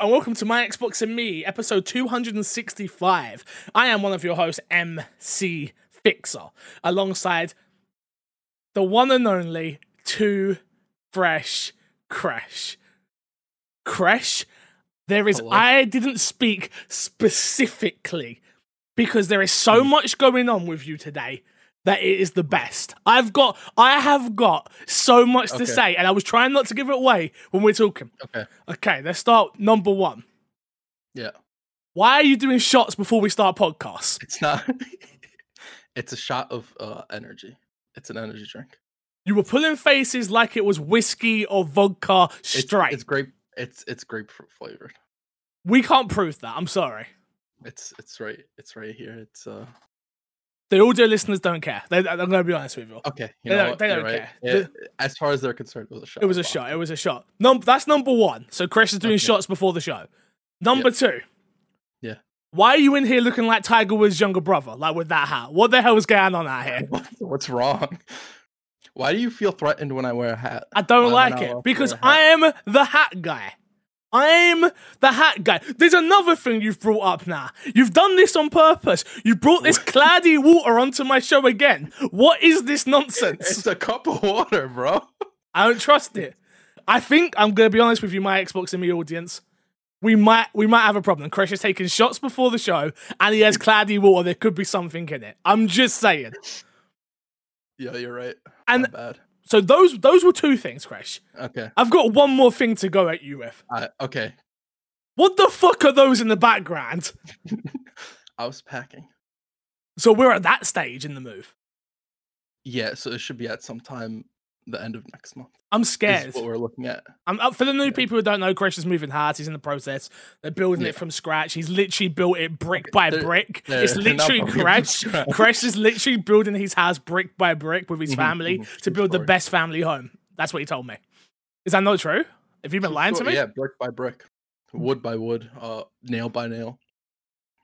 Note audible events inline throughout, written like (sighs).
and welcome to My Xbox and Me, episode 265. I am one of your hosts, MC Fixer, alongside the one and only Two Fresh Crash. Crash, there is, Hello? I didn't speak specifically because there is so hmm. much going on with you today that it is the best. I've got, I have got so much to say, and I was trying not to give it away when we're talking. Okay. Okay, let's start number one. Yeah. Why are you doing shots before we start podcasts? It's not. (laughs) it's a shot of uh, energy. It's an energy drink. You were pulling faces like it was whiskey or vodka It's, straight. It's grape. It's it's grapefruit flavored. we can't prove that. I'm sorry. It's it's right. It's right here. It's uh. The audio listeners don't care. They, I'm going to be honest with you. Okay. You They know don't- they don't right. care. Yeah, as far as they're concerned, it was a shot. It was a shot. It was a shot. Num- that's number one. So Chris is doing Okay. shots before the show. Number two. Yeah. Why are you in here looking like Tiger Woods' younger brother? Like with that hat? What the hell is going on out here? (laughs) What's wrong? Why do you feel threatened when I wear a hat? I don't Why like it because I am the hat guy. I'm the hat guy. There's another thing you've brought up now. You've done this on purpose. You brought this (laughs) cloudy water onto my show again. What is this nonsense? It's a cup of water, bro. I don't trust it. I think I'm gonna be honest with you, my Xbox and me audience. We might we might have a problem. Crash is taking shots before the show, and he has cloudy water. There could be something in it. I'm just saying. Yeah, you're right. And- bad. So those those were two things, Crash. Okay. I've got one more thing to go at you with. I, okay. What the fuck are those in the background? (laughs) I was packing. So we're at that stage in the move. Yeah, so it should be at some time the end of next month. I'm scared. what we're looking at. I'm up for the new people who don't know. Is moving hard. He's in the process. They're building Yeah. it from scratch. He's literally built it brick by They're- brick. they're- it's (laughs) literally Crash. Crash is literally building his house brick by brick with his Mhm, family mhm. to build the best family home. That's what he told me. Is that not true? Have you been True lying to me? Yeah, brick by brick, wood by wood, uh, nail by nail.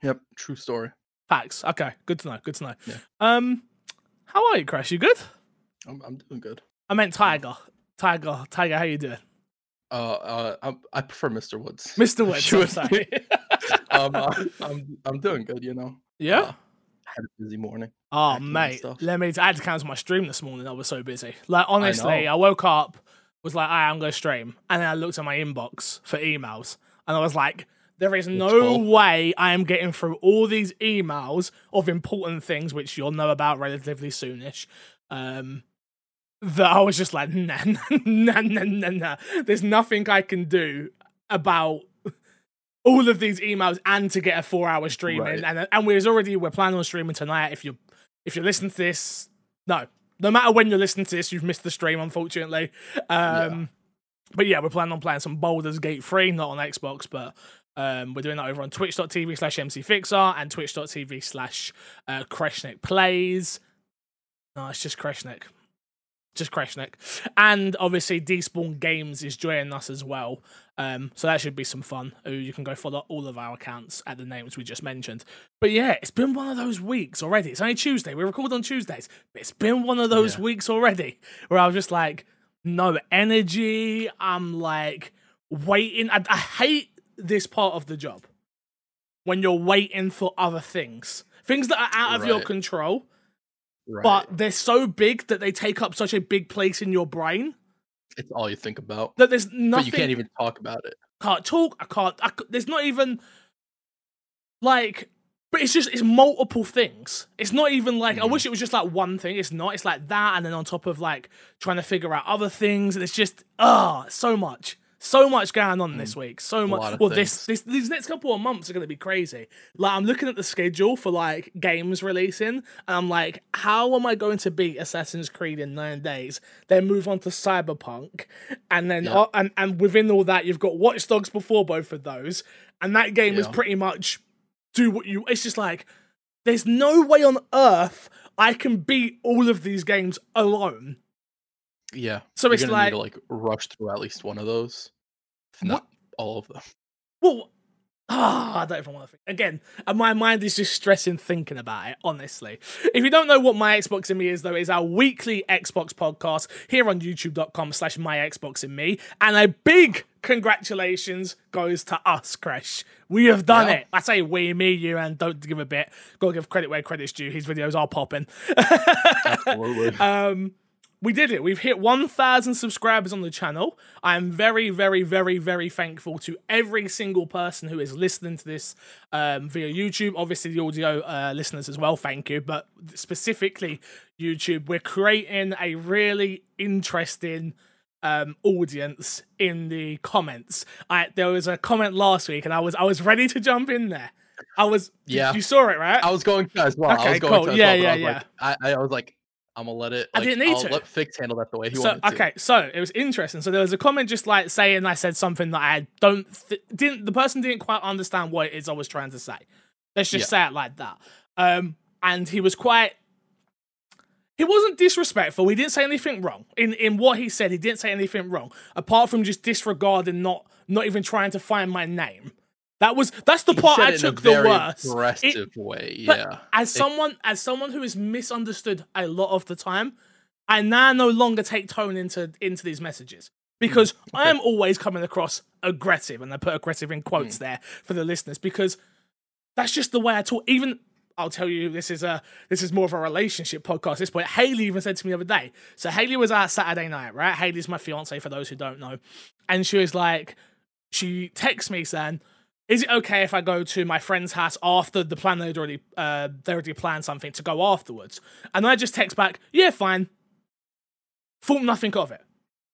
Yep, true story. Facts. Okay, good to know. Good to know. Yeah. Um, how are you, Crash? You good? I'm, I'm doing good. I meant Tiger. Tiger. Tiger. How you doing, Uh, uh, I'm, I prefer Mr. Woods. (laughs) Mr. Woods? Sure. I'm sorry. (laughs) um, uh, I'm I'm doing good. You know. yeah. Uh, had a busy morning. Oh mate, let me. I had to cancel my stream this morning. I was so busy. Like honestly, I, woke up, was like, "I am gonna stream," and then I looked at my inbox for emails, and I was like, "There is no way I am getting through all these emails of important things, which you'll know about relatively soonish." Um, that I was just like, (laughs) "Nah, nah, nah, nah, nah." There's nothing I can do about all of these emails and to get a four hour stream in. And and we're already we're planning on streaming tonight. If you if you're listening to this, no, no matter when you're listening to this, you've missed the stream, unfortunately. Um, but yeah, we're planning on playing some Baldur's Gate 3, not on Xbox, but um, we're doing that over on twitch.tv slash mcfixer and twitch.tv slash uh, Kreshnik plays. No, it's just Kreshnik. Just Kreshnik. And obviously, Despawn Games is joining us as well. Um, so that should be some fun. You can go follow all of our accounts at the names we just mentioned. But yeah, it's been one of those weeks already. It's only Tuesday. We record on Tuesdays, but it's been one of those Yeah. weeks already where I was just like, no energy. I'm like waiting. I, I hate this part of the job when you're waiting for other things, things that are out of your control, Right. but they're so big that they take up such a big place in your brain it's all you think about. that there's nothing. But you can't even talk about it. can't talk. I can't. I, there's not even like. But it's just it's multiple things. It's not even like I Mhm. wish it was just like one thing. It's not. It's like that, and then on top of like trying to figure out other things, and it's just ah, so much, so much going on this week. So much. Well, this this these next couple of months are going to be crazy. Like I'm looking at the schedule for like games releasing, and I'm like, how am I going to beat Assassin's Creed in nine days? Then move on to Cyberpunk, and then Yeah. uh, and and within all that, you've got Watch Dogs before both of those, and that game is pretty much do what you. It's just like there's no way on earth I can beat all of these games alone. Yeah. So You're it's gonna like, need to like rush through at least one of those, if not all of them. well, Ah, I don't even want to think. Again, and my mind is just stressing thinking about it, honestly. If you don't know what My Xbox and Me is, though, it's our weekly Xbox podcast here on youtube.com slash My Xbox and Me. And a big congratulations goes to us, Crash. We have done Yeah. it. I say we, me, you, and don't give a bit. Gotta give credit where credit's due. His videos are popping. (laughs) Absolutely. Um, we did it. We've hit 1,000 subscribers on the channel. I am very, very, very, very thankful to every single person who is listening to this um, via YouTube. Obviously, the audio uh, listeners as well, thank you. But specifically, YouTube, we're creating a really interesting um, audience in the comments. I, there was a comment last week, and I was I was ready to jump in there. I was, Yeah. you saw it, right? I was going to as well. I Okay, was going cool. to as Yeah, well, but I yeah, Like, I, I was like, I'm gonna let it. I didn't need I'll to. Let Fix handle that the way he so wanted to. okay so it was interesting so there was a comment just like saying i said something that i don't th- didn't the person didn't quite understand what it is i was trying to say let's just say it like that um and he was quite he wasn't disrespectful he didn't say anything wrong in in what he said he didn't say anything wrong apart from just disregarding not not even trying to find my name that was that's the He part i it took the worst It- aggressive way. but Yeah. as someone as someone who is misunderstood a lot of the time, I now no longer take tone into into these messages hmm, because I am always coming across aggressive, and I put aggressive in quotes hmm. there for the listeners because that's just the way I talk. Even I'll tell you, this is a this is more of a relationship podcast. At this point, Haley even said to me the other day. So Haley was out Saturday night, right? Haley's my fiance for those who don't know, and she was like, she texts me saying, "Is it okay if I go to my friend's house after the plan they'd already uh they already planned something to go afterwards?" And I just text back, "Yeah, fine." Thought nothing of it.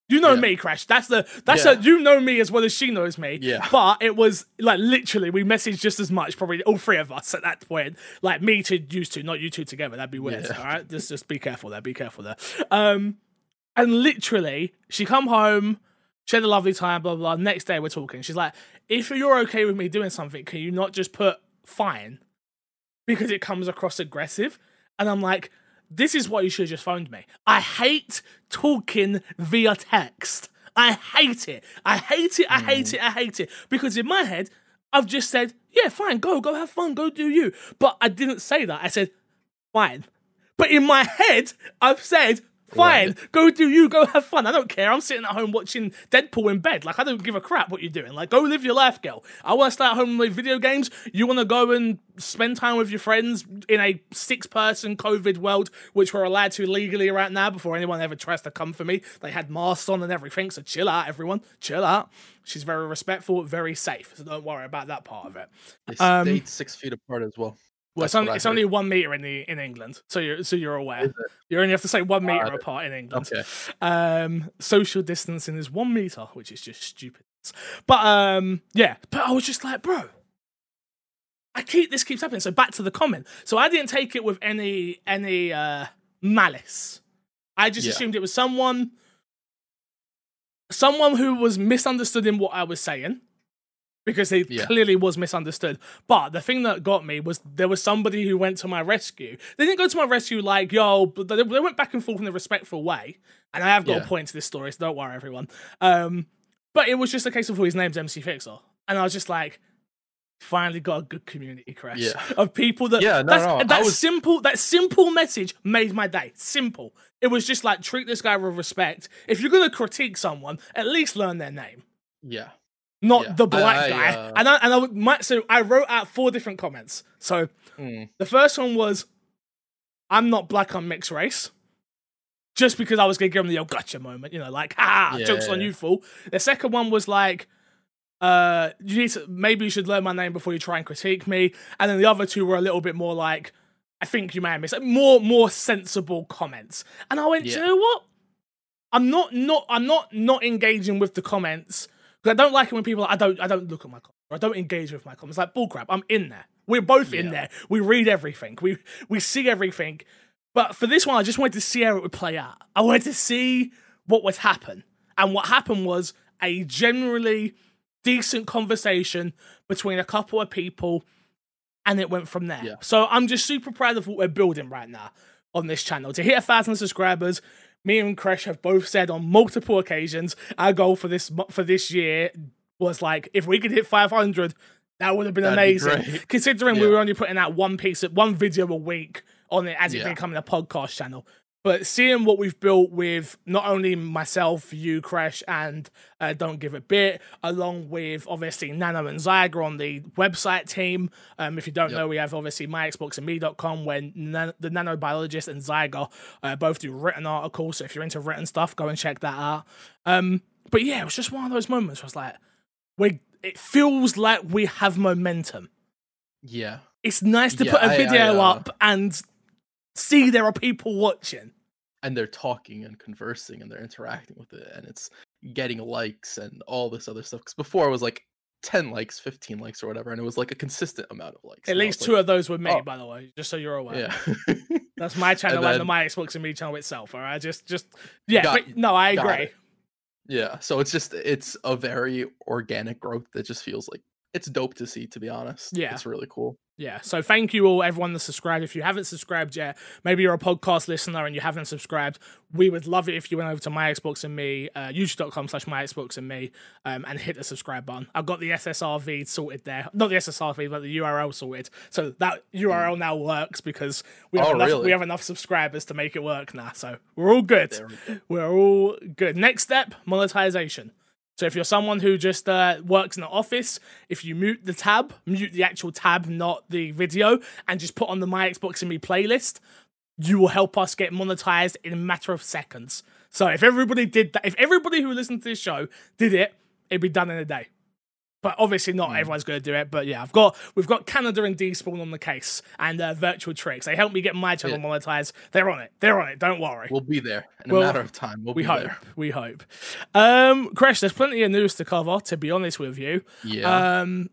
You know Yeah. me, Crash. That's the that's Yeah. a you know me as well as she knows me. Yeah. But it was like literally we messaged just as much, probably all three of us at that point. Like me to used to, not you two together. That'd be weird. Yeah. All right, just just be careful there. Be careful there. Um, and literally, she come home, she had a lovely time. Blah blah. blah. Next day, we're talking. She's like, "If you're okay with me doing something, can you not just put fine?" Because it comes across aggressive, and I'm like. This is why you should have just phoned me. I hate talking via text. I hate it. I hate it. I hate mm. it. I hate it. Because in my head, I've just said, yeah, fine, go, go have fun, go do you. But I didn't say that. I said, fine. But in my head, I've said, fine, Right. go do you, go have fun. I don't care. I'm sitting at home watching Deadpool in bed. Like, I don't give a crap what you're doing. Like, go live your life, girl. I want to stay at home and play video games. You want to go and spend time with your friends in a six person COVID world, which we're allowed to legally right now before anyone ever tries to come for me. They had masks on and everything. So chill out, everyone. Chill out. She's very respectful, very safe. So don't worry about that part of it. They um, stayed six feet apart as well. Well, it's That's only it's only one meter in the in England, so you're so you're aware. You only have to say one meter Got it. apart in England. Okay. Um, social distancing is one meter, which is just stupid. But um, yeah. But I was just like, bro, I keep this keeps happening. So back to the comment. So I didn't take it with any any uh malice. I just Yeah. assumed it was someone someone who was misunderstood in what I was saying because he Yeah. clearly was misunderstood. But the thing that got me was there was somebody who went to my rescue. They didn't go to my rescue like, yo, but they, they went back and forth in a respectful way. And I have got Yeah. a point to this story, so don't worry, everyone. Um, but it was just a case of, well, his name's MC Fixer. And I was just like, finally got a good community crash Yeah. of people that Yeah, no, that's, no, that was- simple that simple message made my day simple it was just like treat this guy with respect if you're gonna critique someone at least learn their name Yeah. Not Yeah. the black I- I, guy uh, and I, and I would- my, so I wrote out four different comments so Mm. the first one was I'm not black I'm mixed race just because I was gonna give him the oh gotcha moment you know like ah Yeah, jokes yeah, on yeah. you fool the second one was like uh, you need to maybe you should learn my name before you try and critique me. And then the other two were a little bit more like, I think you may have missed more more sensible comments. And I went, Do Yeah. you know what? I'm not not I'm not not engaging with the comments because I don't like it when people I don't I don't look at my comments or I don't engage with my comments. Like bullcrap. I'm in there. We're both in there. We read everything. We we see everything. But for this one, I just wanted to see how it would play out. I wanted to see what would happen. And what happened was a generally decent conversation between a couple of people, and it went from there. Yeah. So I'm just super proud of what we're building right now on this channel. To hit a thousand subscribers, me and Crash have both said on multiple occasions our goal for this for this year was like if we could hit 500, That would have been That'd amazing. great. Considering we were only putting out one piece of one video a week on it as it Yeah. becoming a podcast channel. But seeing what we've built with not only myself, you, Crash, and uh, Don't Give a Bit, along with obviously Nano and Zyger on the website team. Um, if you don't Yep. know, we have obviously myxboxandme.com where nan- the nanobiologist and Zyger uh, both do written articles. So if you're into written stuff, go and check that out. Um, but yeah, it was just one of those moments where it's like, we it feels like we have momentum. Yeah. It's nice to Yeah, put a I- I, video uh, up and see there are people watching. And they're talking and conversing and they're interacting with it and it's getting likes and all this other stuff. Because before it was like 10 likes, 15 likes or whatever, and it was like a consistent amount of likes. At least two like, of those were me, oh. by the way, just so you're aware. Yeah. (laughs) That's my channel and, then- the My Xbox and Me channel itself. All right, just, just yeah. Got- but no, I agree. it. yeah. So it's just it's a very organic growth that just feels like it's dope to see, to be honest. Yeah. It's really cool. Yeah. So thank you all, everyone that subscribed. If you haven't subscribed yet, maybe you're a podcast listener and you haven't subscribed, we would love it if you went over to my Xbox and me, uh, youtube.com slash my Xbox and me, um, and hit the subscribe button. I've got the SSRV sorted there. Not the SSRV, but the URL sorted. So that URL now works because we have, Oh, enough, really? we have enough subscribers to make it work now. So we're all good. We go. We're all good. Next step, monetization. So if you're someone who just uh, works in the office, if you mute the tab, mute the actual tab, not the video, and just put on the My Xbox and Me playlist, you will help us get monetized in a matter of seconds. So if everybody did that, if everybody who listened to this show did it, it'd be done in a day. But obviously not Mm. everyone's going to do it. But yeah, I've got we've got Canada and Despawn on the case and uh, Virtual Tricks. They help me get my channel Yeah. monetized. They're on it. They're on it. Don't worry. We'll be there in Well, a matter of time. We'll We be hope. there. We hope. Um, Crash, there's plenty of news to cover. To be honest with you, Yeah. um,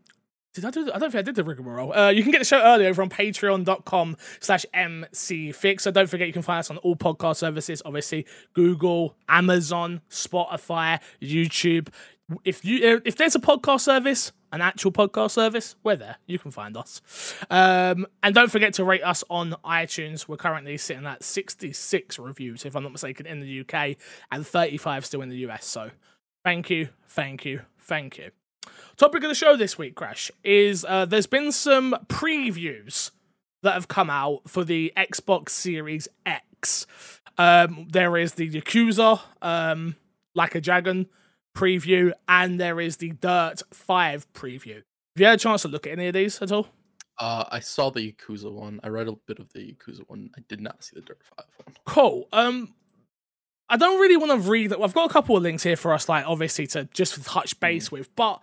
did I do? The, I don't think I did the rigmarole. Uh, you can get the show early over on Patreon.com/slash MCFix. So don't forget you can find us on all podcast services. Obviously, Google, Amazon, Spotify, YouTube. If you if there's a podcast service, an actual podcast service, we're there. You can find us. Um, and don't forget to rate us on iTunes. We're currently sitting at 66 reviews, if I'm not mistaken, in the UK, and 35 still in the US. So thank you, thank you, thank you. Topic of the show this week, Crash, is uh, there's been some previews that have come out for the Xbox Series X. Um, there is the Yakuza, um, Like a Dragon preview, and there is the Dirt 5 preview. Have you had a chance to look at any of these at all? Uh, I saw the Yakuza one. I read a bit of the Yakuza one. I did not see the Dirt 5 one. Cool. Um, I don't really want to read. That. I've got a couple of links here for us, like obviously to just touch base with, but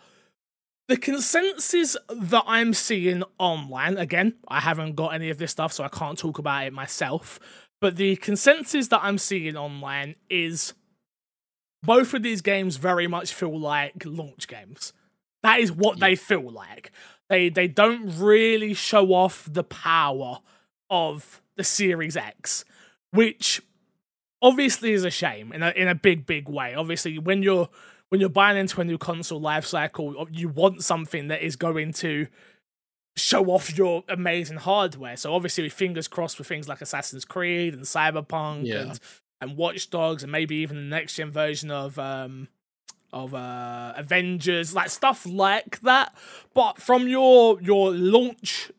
the consensus that I'm seeing online, again, I haven't got any of this stuff, so I can't talk about it myself. But the consensus that I'm seeing online is both of these games very much feel like launch games. That is what they feel like. They they don't really show off the power of the Series X, which obviously is a shame in a in a big big way. Obviously, when you're when you're buying into a new console life cycle, you want something that is going to show off your amazing hardware. So obviously, we fingers crossed for things like Assassin's Creed and Cyberpunk Yeah. and and Watch Dogs and maybe even the next gen version of um of uh Avengers, like stuff like that. But from your your launch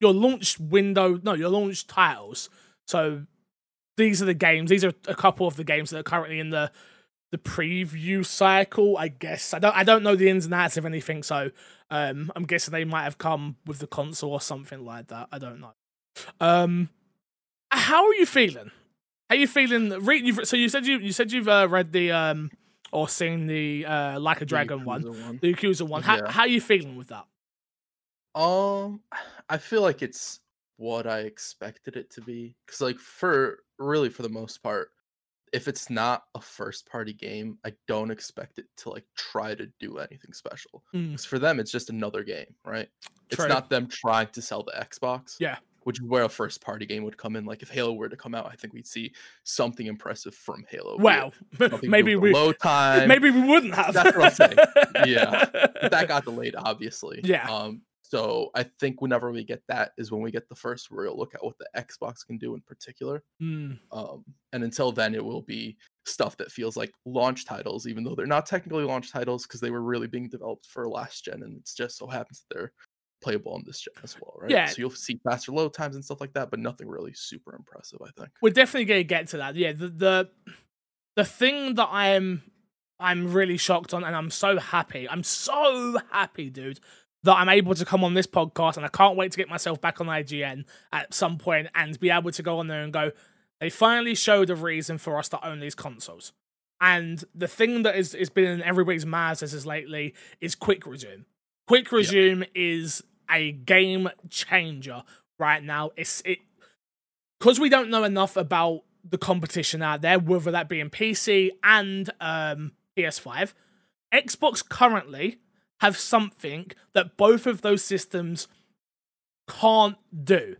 your launch window, no, your launch titles. So these are the games. These are a couple of the games that are currently in the the preview cycle. I guess I don't I don't know the ins and outs of anything. So um, I'm guessing they might have come with the console or something like that. I don't know. Um, how are you feeling? How you feeling? Re- so you said you you said you've uh, read the um or seen the uh like a The dragon one, one. the Yakuza one. How Yeah. how you feeling with that? Um, I feel like it's what I expected it to be. Cause like for really for the most part, if it's not a first party game, I don't expect it to like try to do anything special. Mm, Because for them, it's just another game, right? It's not them trying to sell the Xbox. Yeah. Which is where a first party game would come in. Like if Halo were to come out, I think we'd see something impressive from Halo. Wow, Well, (laughs) something to do maybe we load (laughs) time. maybe we wouldn't have. That's what I'm saying. Yeah. but that got (laughs) delayed, obviously. Yeah. Um, so I think whenever we get that is when we get the first real look at what the Xbox can do in particular. Mm, Um, and until then, it will be stuff that feels like launch titles, even though they're not technically launch titles because they were really being developed for last gen, and it's just so happens that they're playable on this gen as well, right? Yeah. So you'll see faster load times and stuff like that, but nothing really super impressive, I think. We're definitely gonna get to that. Yeah, the the the thing that I'm I'm really shocked on, and I'm so happy. I'm so happy, dude, that I'm able to come on this podcast, and I can't wait to get myself back on IGN at some point and be able to go on there and go. They finally showed a reason for us to own these consoles. And the thing that is is been in everybody's mouths as is lately is quick resume. Quick resume is a game changer right now. It's it because we don't know enough about the competition out there, whether that be in PC and um, PS5. Xbox currently have something that both of those systems can't do.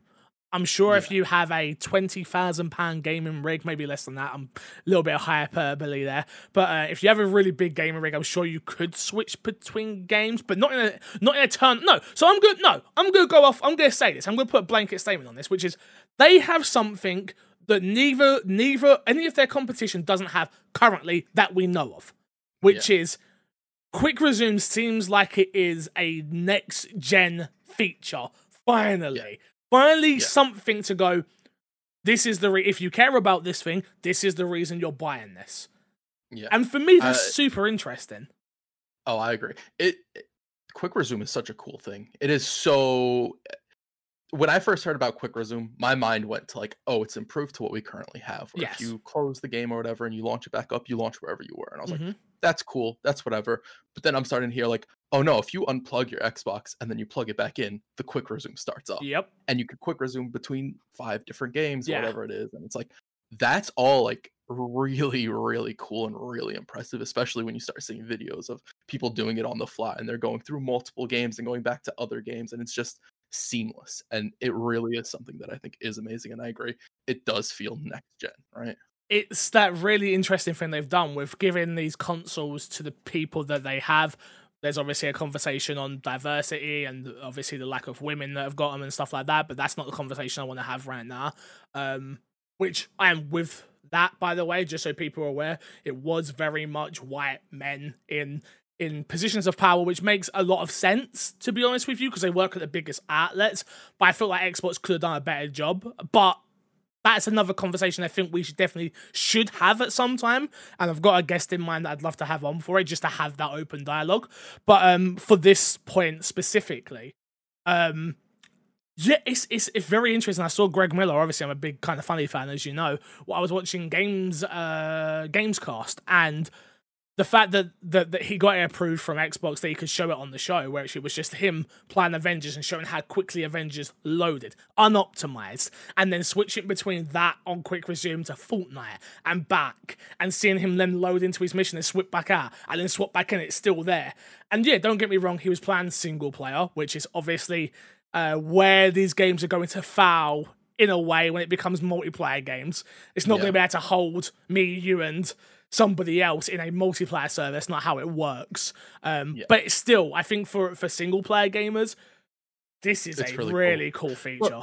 I'm sure if you have a twenty thousand pound gaming rig, maybe less than that, I'm a little bit of hyperbole there. But uh, if you have a really big gaming rig, I'm sure you could switch between games, but not in a not in a turn. No, so I'm good. No, I'm gonna go off. I'm gonna say this. I'm gonna put a blanket statement on this, which is they have something that neither neither any of their competition doesn't have currently that we know of, which is quick resume seems like it is a next gen feature. Finally, finally something to go. This is the re- if you care about this thing, this is the reason you're buying this. Yeah. And for me, that's Uh, super interesting. Oh, I agree. It, it- quick resume is such a cool thing. It is so when I first heard about quick resume, my mind went to like, oh, it's improved to what we currently have. Yes. If you close the game or whatever and you launch it back up, you launch wherever you were. And I was like, Mhm. that's cool. That's whatever. But then I'm starting to hear like, oh no, if you unplug your Xbox and then you plug it back in, the quick resume starts up. Yep. And you can quick resume between five different games Yeah. whatever it is. And it's like that's all like really, really cool and really impressive, especially when you start seeing videos of people doing it on the fly and they're going through multiple games and going back to other games and it's just seamless. And it really is something that I think is amazing. And I agree, it does feel next gen, right? it's that really interesting thing they've done with giving these consoles to the people that they have. There's obviously a conversation on diversity and obviously the lack of women that have got them and stuff like that, but that's not the conversation I want to have right now. Um, which I am with that, by the way, just so people are aware. It was very much white men in in positions of power, which makes a lot of sense, to be honest with you, because they work at the biggest outlets. But I feel like Xbox could have done a better job. But that's another conversation I think we should definitely should have at some time. And I've got a guest in mind that I'd love to have on for it, just to have that open dialogue. But um, for this point specifically, um, yeah, it's, it's it's very interesting. I saw Greg Miller. Obviously, I'm a big Kinda Funny fan, as you know. Well, I was watching games, uh, Gamescast, and the fact that, that that he got it approved from Xbox that he could show it on the show, where it was just him playing Avengers and showing how quickly Avengers loaded, unoptimized, and then switching between that on quick resume to Fortnite and back, and seeing him then load into his mission and swap back out, and then swap back in, it's still there. And yeah, don't get me wrong, he was playing single player, which is obviously uh, where these games are going to foul in a way when it becomes multiplayer games. It's not Yeah. going to be able to hold me, you, and somebody else in a multiplayer server. That's not how it works. Um, Yeah. But it's still, I think for for single player gamers, this is It's a really really, cool. cool. feature.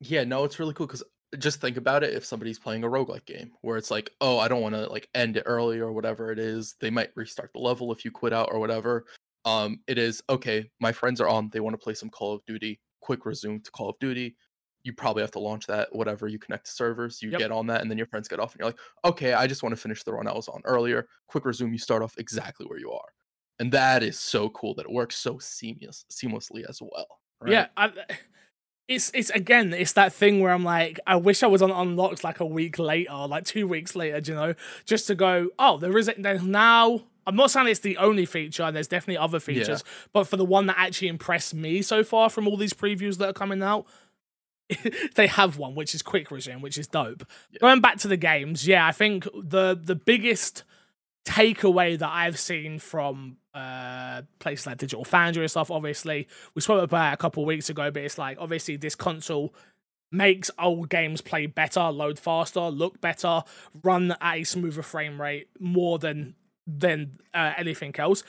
Yeah, no, it's really cool because just think about it if somebody's playing a roguelike game where it's like, oh, I don't want to like end it early or whatever it is. They might restart the level if you quit out or whatever. Um, it is okay, my friends are on, they want to play some Call of Duty, quick resume to Call of Duty. You probably have to launch that, whatever you connect to servers, you Yep. get on that, and then your friends get off, and you're like, okay, I just want to finish the run I was on earlier. Quick resume, you start off exactly where you are. And that is so cool that it works so seamless seamlessly as well. Right? Yeah, I, (sighs) it's it's again, it's that thing where I'm like, I wish I was on unlocked like a week later, like two weeks later, you know, just to go. Oh, there is it. There's now. I'm not saying it's the only feature, and there's definitely other features, but for the one that actually impressed me so far from all these previews that are coming out, (laughs) they have one, which is quick resume, which is dope. Yeah. Going back to the games, yeah, I think the the biggest takeaway that I've seen from uh places like Digital Foundry and stuff, obviously, we spoke about it a couple of weeks ago, but it's like obviously this console makes old games play better, load faster, look better, run at a smoother frame rate more than than uh, anything else.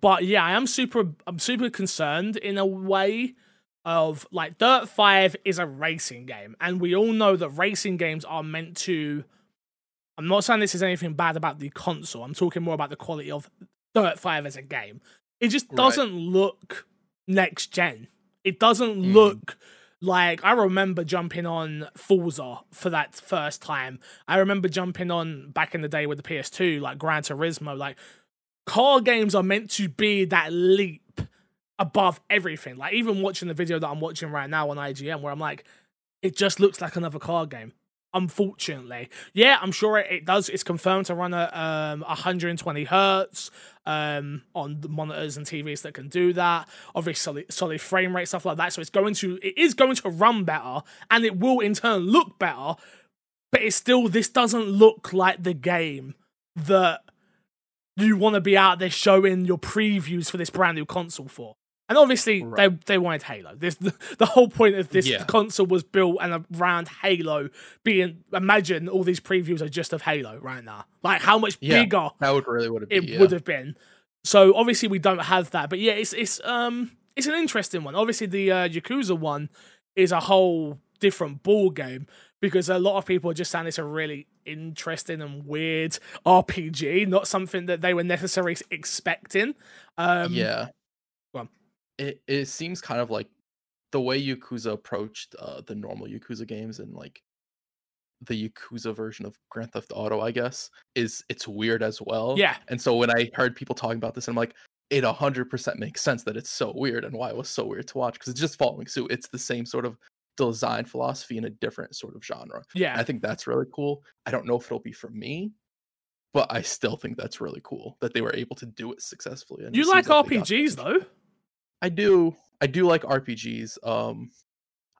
But yeah, I am super I'm super concerned in a way of like Dirt 5 is a racing game and we all know that racing games are meant to I'm not saying this is anything bad about the console. I'm talking more about the quality of Dirt 5 as a game. It just doesn't look next gen. It doesn't Mm. look like I remember jumping on Forza for that first time. I remember jumping on back in the day with the PS2, like Gran Turismo. Like car games are meant to be that leap above everything. Like even watching the video that I'm watching right now on IGN, where I'm like, it just looks like another card game. Unfortunately, yeah, I'm sure it, it does. It's confirmed to run at um, 120 hertz um, on the monitors and TVs that can do that. Obviously, solid, solid frame rate stuff like that. So it's going to it is going to run better, and it will in turn look better. But it's still this doesn't look like the game that you want to be out there showing your previews for this brand new console for. And obviously, Right. they they wanted Halo. This the, the whole point of this Yeah. console was built and around Halo. Being imagine all these previews are just of Halo right now. Like how much Yeah. bigger That would really would have it. Yeah. would have been. So obviously we don't have that, but yeah, it's it's um it's an interesting one. Obviously the uh, Yakuza one is a whole different ball game because a lot of people are just saying it's a really interesting and weird RPG, not something that they were necessarily expecting. Um, yeah. It it seems kind of like the way Yakuza approached uh, the normal Yakuza games and like the Yakuza version of Grand Theft Auto, I guess, is it's weird as well. yeah, And so when I heard people talking about this, I'm like, it 100% makes sense that it's so weird and why it was so weird to watch because it's just following suit. It's the same sort of design philosophy in a different sort of genre. yeah. I think that's really cool. I don't know if it'll be for me, but I still think that's really cool that they were able to do it successfully. and you like seems they got RPGs though? I do. I do like RPGs. Um,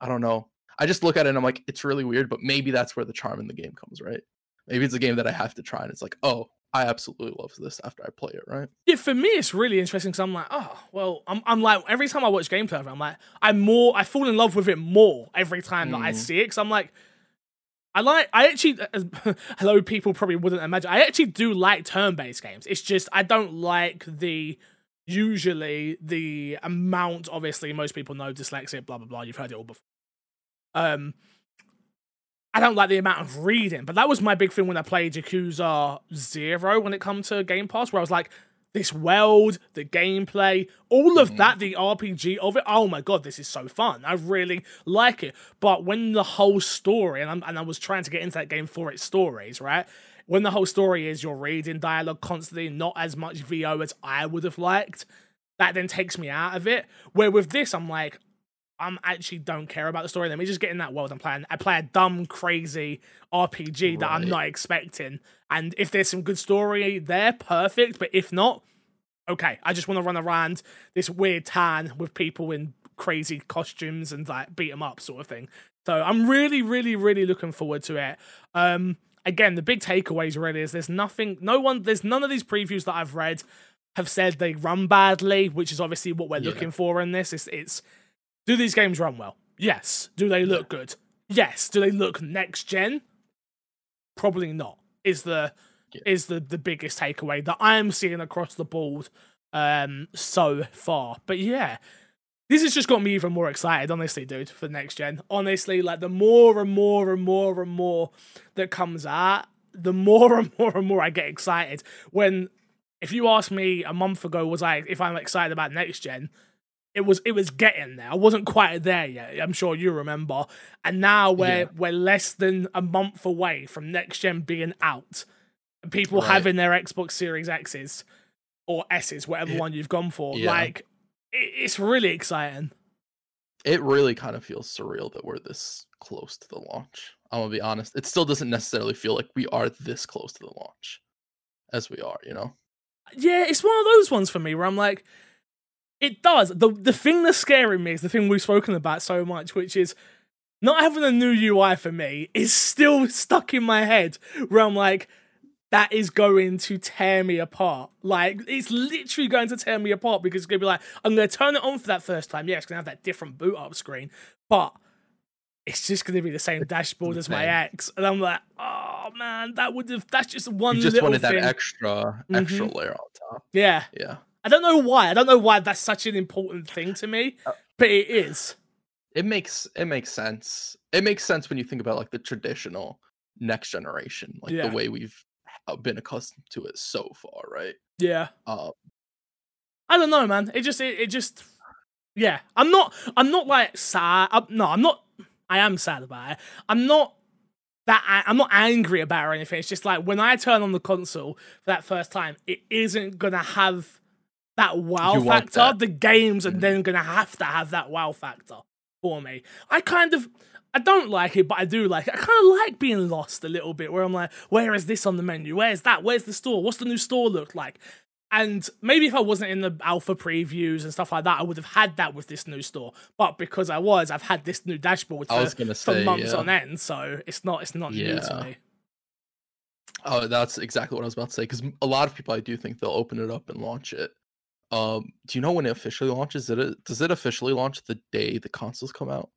I don't know. I just look at it and I'm like, it's really weird, but maybe that's where the charm in the game comes, right? Maybe it's a game that I have to try, and it's like, oh, I absolutely love this after I play it, right? Yeah, for me it's really interesting because I'm like, oh, well, I'm, I'm like every time I watch gameplay of it, I'm like, I'm more, I fall in love with it more every time that I Mm. see it because I'm like, I like, I actually, as, (laughs) hello, people probably wouldn't imagine, I actually do like turn-based games. It's just I don't like the usually the amount. Obviously, most people know dyslexia, blah blah blah. You've heard it all before. Um, I don't like the amount of reading, but that was my big thing when I played Yakuza Zero when it comes to Game Pass, where I was like, this world, the gameplay, all of Mhm. that, the RPG of it. Oh my god, this is so fun! I really like it. But when the whole story, and, I'm, and I was trying to get into that game for its stories, right? When the whole story is you're reading dialogue constantly, not as much VO as I would have liked, that then takes me out of it. Where with this, I'm like, I'm actually don't care about the story. Let me just get in that world and play. I play a dumb, crazy RPG that I'm not expecting. And if there's some good story there, perfect. But if not, okay. I just want to run around this weird town with people in crazy costumes and like beat them up, sort of thing. So I'm really, really, really looking forward to it. Um, again, the big takeaways really is there's nothing, no one, there's none of these previews that I've read have said they run badly, which is obviously what we're Yeah. looking for in this. It's, it's do these games run well? Yes. Do they look good? Yes. Do they look next gen? Probably not. Is the Yeah. is the the biggest takeaway that I am seeing across the board um so far. But yeah. This has just got me even more excited, honestly, dude, for next gen. Honestly, like the more and more and more and more that comes out, the more and (laughs) more and more I get excited. When if you asked me a month ago, was I if I'm excited about next gen, it was it was getting there. I wasn't quite there yet. I'm sure you remember. And now we're Yeah. we're less than a month away from next gen being out. People Right. having their Xbox Series X's or S's, whatever Yeah. one you've gone for. Yeah. Like it's really exciting. It really kind of feels surreal that we're this close to the launch. I'm gonna be honest. It still doesn't necessarily feel like we are this close to the launch as we are, you know? Yeah, it's one of those ones for me where I'm like, it does. The the thing that's scaring me is the thing we've spoken about so much, which is not having a new UI for me is still (laughs) stuck in my head where I'm like, that is going to tear me apart. Like, it's literally going to tear me apart because it's going to be like, I'm going to turn it on for that first time. Yeah, it's going to have that different boot up screen, but it's just going to be the same dashboard as my same. X. And I'm like, oh man, that would have, that's just one You just little wanted that thing. extra extra layer on top. yeah. Yeah. I don't know why. I don't know why that's such an important thing to me, Uh, but it is. It makes it makes sense. It makes sense when you think about like the traditional next generation, like Yeah. the way we've uh, been accustomed to it so far, right? Yeah. Um, I don't know, man. It just, it, it just, yeah. I'm not, I'm not like sad. I'm, no, I'm not. I am sad about it. I'm not that. I, am not angry about it or anything. It's just like when I turn on the console for that first time, it isn't gonna have that wow You factor. that. The games are Mhm. then gonna have to have that wow factor for me. I kind of. I don't like it, but I do like it. I kind of like being lost a little bit, where I'm like, where is this on the menu? Where's that? Where's the store? What's the new store look like? And maybe if I wasn't in the alpha previews and stuff like that, I would have had that with this new store. But because I was, I've had this new dashboard for, gonna for months yeah. on end, so it's not it's not new to me. Oh, that's exactly what I was about to say. Because a lot of people, I do think they'll open it up and launch it. Um, do you know when it officially launches? It does it officially launch the day the consoles come out?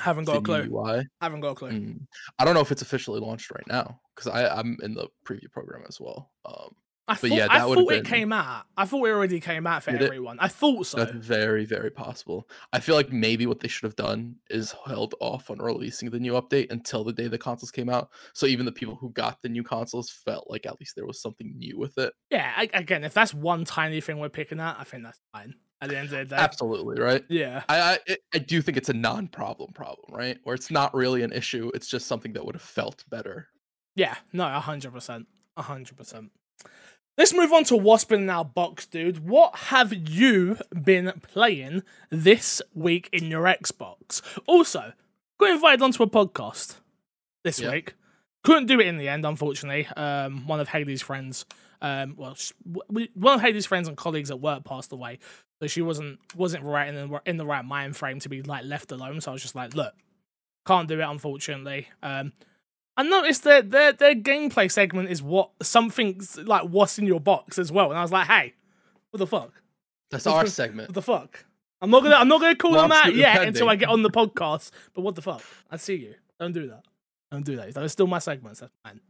Haven't got a clue. UI? Haven't got a clue. Mm. I don't know if it's officially launched right now because I I'm in the preview program as well. Um, I but thought, yeah, that would've thought it been- came out. I thought it already came out for Did it? everyone. I thought so. That's very, very possible. I feel like maybe what they should have done is held off on releasing the new update until the day the consoles came out. So even the people who got the new consoles felt like at least there was something new with it. Yeah, I, again, if that's one tiny thing we're picking at, I think that's fine. At the end of the day, Absolutely, right? yeah, I I, I do think it's a non-problem problem, right? Where it's not really an issue. It's just something that would have felt better. yeah, no, hundred percent, hundred percent. Let's move on to what's been in our box, dude. What have you been playing this week in your Xbox? Also, got invited onto a podcast this Yeah. week. Couldn't do it in the end, unfortunately. Um, one of Haley's friends, um, well, sh- w- w- one of Haley's friends and colleagues at work passed away, so she wasn't wasn't right in the in the right mind frame to be like left alone. So I was just like, look, can't do it, unfortunately. Um, I noticed that their their gameplay segment is what something's like what's in your box as well, and I was like, hey, what the fuck? That's What's our the- (laughs) segment. What the fuck? I'm not gonna I'm not gonna call Well, them out yet until I get on the podcast. But what the fuck? I see you. Don't do that. Don't do that. Those are still my segments. That's fine.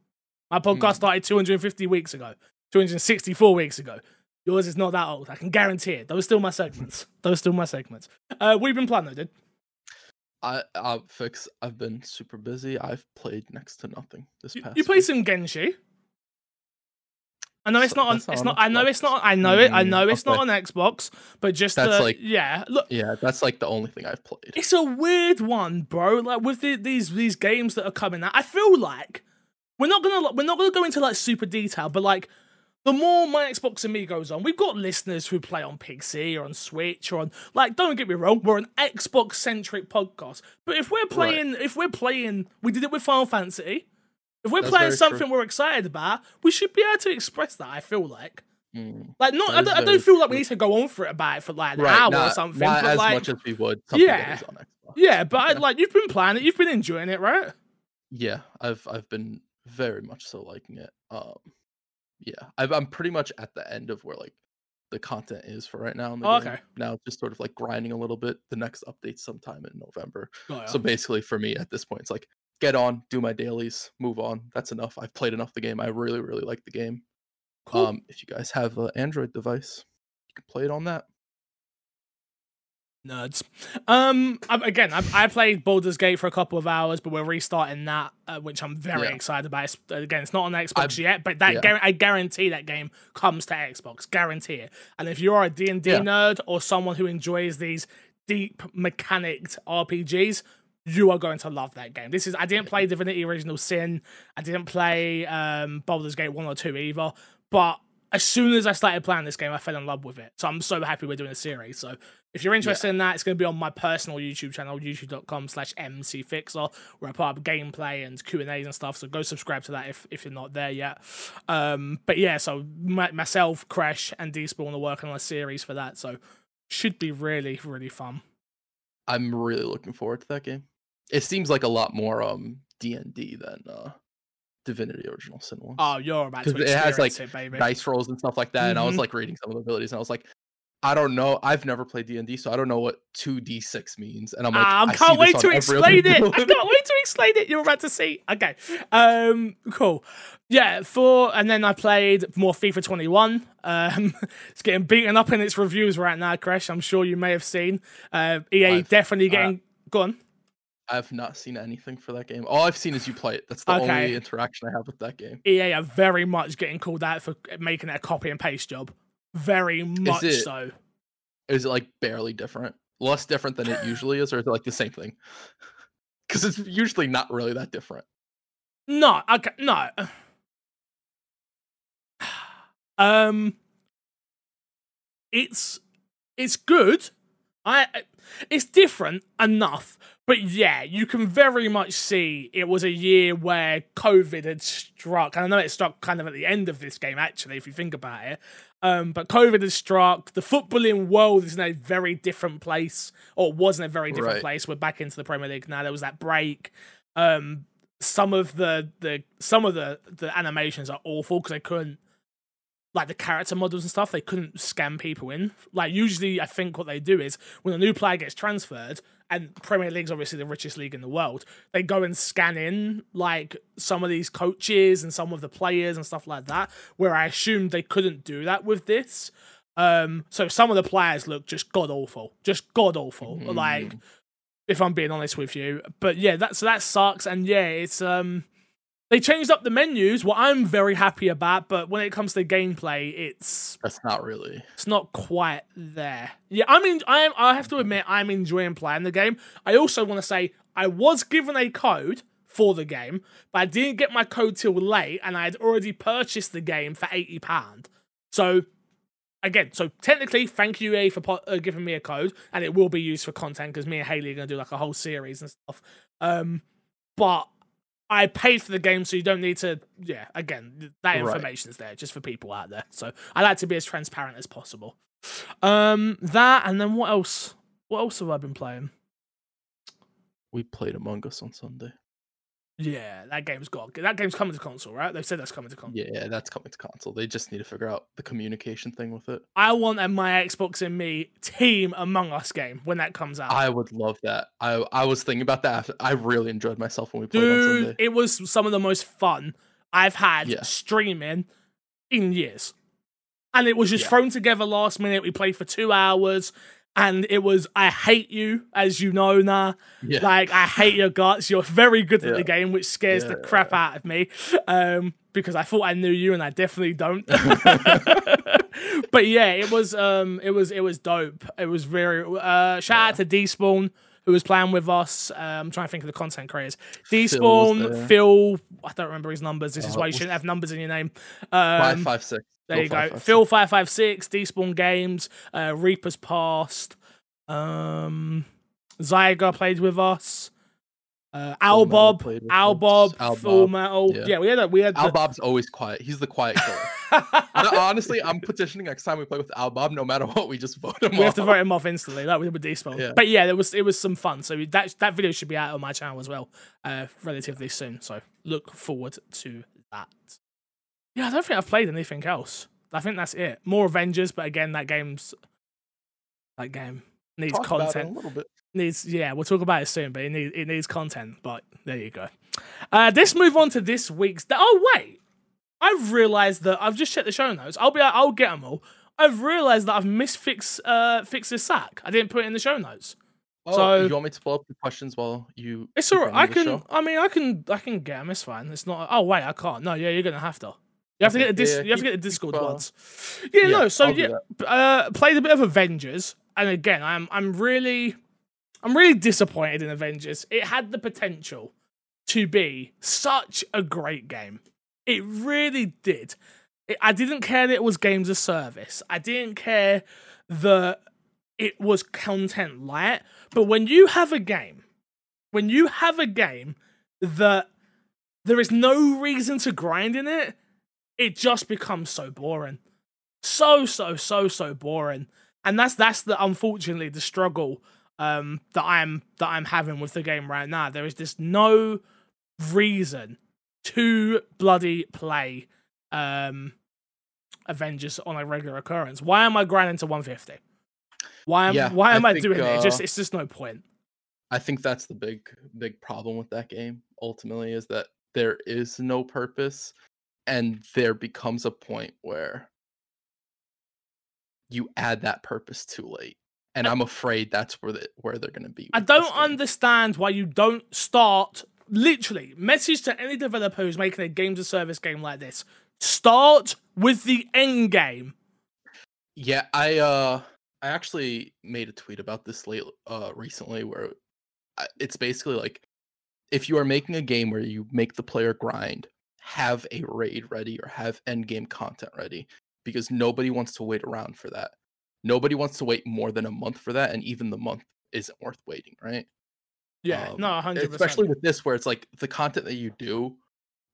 My podcast Mm. started 250 weeks ago, 264 weeks ago. Yours is not that old. I can guarantee it. Those are still my segments. Those are still my segments. Uh, what have been playing though, dude? I I fix. I've been super busy. I've played next to nothing this You, past. you play week. some Genshin. I know it's So- not on. that's not It's on not. I know Xbox. it's not. I know it. I know it's not on Xbox. But just That's the, like- yeah. Look, Yeah, that's like the only thing I've played. it's a weird one, bro. Like with the, these these games that are coming out, I feel like we're not gonna we're not gonna go into like super detail, but like the more my Xbox and me goes on, we've got listeners who play on PC or on Switch or on like. Don't get me wrong, we're an Xbox centric podcast. But if we're playing, if we're playing, we did it with Final Fantasy. If we're That's playing something true. we're excited about, we should be able to express that. I feel like. Mm. Like, not, I don't, I don't feel like we need to go on for it about it for like an Right, hour or something. not but as like, much as we would something Yeah. that is on yeah, but I, like you've been playing it, you've been enjoying it, right? Yeah, I've I've been very much so liking it. Um, yeah, I've, I'm pretty much at the end of where like the content is for right now. In the Oh, game. okay. Now just sort of like grinding a little bit. The next update sometime in November. Got ya. So basically, for me at this point, it's like get on, do my dailies, move on. That's enough. I've played enough the game. I really really like the game. Cool. Um, if you guys have an Android device, you can play it on that. Nerds. Um, I, again, I, I played Baldur's Gate for a couple of hours, but we're restarting that, uh, which I'm very Yeah. excited about. It's, again, it's not on Xbox I've- yet, but that yeah. I guarantee that game comes to Xbox. Guarantee it. And if you are a D and D nerd or someone who enjoys these deep mechanicked RPGs, you are going to love that game. This is I didn't play Divinity Original Sin. I didn't play um Baldur's Gate 1 or 2 either, but as soon as I started playing this game, I fell in love with it. So I'm so happy we're doing a series. So if you're interested in that, it's going to be on my personal YouTube channel, youtube.com slash mcfixer, where I put up gameplay and Q&As and stuff. So go subscribe to that if, if you're not there yet. Um, but yeah, so my, myself, Crash, and Despawn are working on a series for that. So should be really, really fun. I'm really looking forward to that game. It seems like a lot more um D and D than uh Divinity Original Sin was. Oh, you're about to it has, like, it, baby. dice rolls and stuff like that. And I was Mhm. like reading some of the abilities, and I was like, I don't know. I've never played D and D, so I don't know what two D six means. And I'm like, Ah, I I can't wait to explain it. I (laughs) can't wait to explain it. You're about to see. Okay. Um, cool. Yeah, four, and then I played more FIFA 21. Um, (laughs) it's getting beaten up in its reviews right now, Crash. I'm sure you may have seen. Uh, EA I've- definitely uh, getting. go on. I have not seen anything for that game. All I've seen is you play it. That's the Okay. only interaction I have with that game. EA are very much getting called out for making it a copy and paste job. Very much it- so. Is it like barely different? Less different than it (sighs) usually is, or is it like the same thing? (laughs) Because it's usually not really that different. No, okay, no. (sighs) Um, it's it's good. I I- it's different enough, but yeah, you can very much see it was a year where COVID had struck. And I know it struck kind of at the end of this game, actually, if you think about it. Um, but COVID has struck. The footballing world is in a very different place, or was in a very different Right. place. We're back into the Premier League now. There was that break. Um, some of the the some of the the animations are awful because they couldn't like the character models and stuff they couldn't scan people in like usually i think what they do is when a new player gets transferred and premier league's obviously the richest league in the world they go and scan in like some of these coaches and some of the players and stuff like that where i assumed they couldn't do that with this um so some of the players look just god awful just god awful like if I'm being honest with you. But yeah, that so that sucks. And yeah, it's um they changed up the menus, what I'm very happy about, but when it comes to gameplay, it's That's not really. it's not quite there. Yeah, I mean I am I have to admit I'm enjoying playing the game. I also want to say I was given a code for the game, but I didn't get my code till late and I had already purchased the game for £80. So again, so technically, thank you, EA, for po- uh, giving me a code, and it will be used for content because me and Haley are going to do like a whole series and stuff. Um, but I paid for the game, so you don't need to. Yeah, again, that Right. information's there just for people out there. So I like to be as transparent as possible. Um, that and then what else? What else have I been playing? We played Among Us on Sunday. Yeah, that game's got that game's coming to console, right? They've said that's coming to console. Yeah, that's coming to console. They just need to figure out the communication thing with it. I want a my Xbox and me team Among Us game when that comes out. I would love that. I I was thinking about that. After, I really enjoyed myself when we played on Dude, Sunday. it was some of the most fun I've had Yeah. streaming in years. And it was just Yeah. thrown together last minute. We played for two hours. And it was, I hate you, as you know now. Yeah. Like, I hate your guts. You're very good at the game, which scares the Yeah. crap out of me. Um, because I thought I knew you and I definitely don't. (laughs) (laughs) but yeah, it was um it was it was dope. It was very uh shout out to Despawn who was playing with us. Uh, I'm trying to think of the content creators. Despawn. Phil, I don't remember his numbers. This is Uh, why you shouldn't have numbers in your name. five Um, five six. there you go. five, five, Phil five five six, Despawn Games, uh, Reaper's Past, um, Zyga played with us. Uh, Al Bob, Al. Bob, Full Metal. Yeah. yeah. we had a, we had Al the- Bob's always quiet. He's the quiet killer. Honestly, I'm petitioning next time we play with Al Bob. No matter what, we just vote him off. we have to vote him off instantly, That we did with Despawn. Yeah. But yeah, there was it was some fun. So that that video should be out on my channel as well, uh, relatively soon. So look forward to that. Yeah, I don't think I've played anything else. I think that's it. More Avengers, but again, that game's that game needs Talk it content. a little bit. needs yeah we'll talk about it soon but it needs it needs content but there you go uh let's move on to this week's oh wait i've realized that i've just checked the show notes i'll be i'll get them all i've realized that i've missed fix uh fix this sack i didn't put it in the show notes Oh, So- you want me to pull up the questions while you? it's keep all right i can show? i mean i can i can get them it's fine it's not oh wait i can't no yeah you're gonna have to you have to get the dis- yeah, you have to get the Discord uh, ones. Yeah, yeah, no. So yeah, uh, played a bit of Avengers, and again, I'm I'm really, I'm really disappointed in Avengers. It had the potential to be such a great game. It really did. It, I didn't care that it was games of service. I didn't care that it was content light. But when you have a game, when you have a game that there is no reason to grind in it, it just becomes so boring. So, so, so, so boring. And that's that's the unfortunately the struggle um that I'm that I'm having with the game right now. There is just no reason to bloody play um Avengers on a regular occurrence. Why am I grinding to 150? Why am Yeah, why am I, think, doing it? It Just uh, it's just no point. I think that's the big big problem with that game ultimately is that there is no purpose and there becomes a point where you add that purpose too late. and I'm afraid that's where the, where they're going to be. I don't understand why you don't start literally message to any developer who's making a games of service game like this. Start with the end game. Yeah, I uh I actually made a tweet about this late uh recently where it's basically like if you are making a game where you make the player grind, have a raid ready or have end game content ready because nobody wants to wait around for that. Nobody wants to wait more than a month for that and even the month isn't worth waiting, right? Yeah, Um, no, hundred especially with this where it's like the content that you do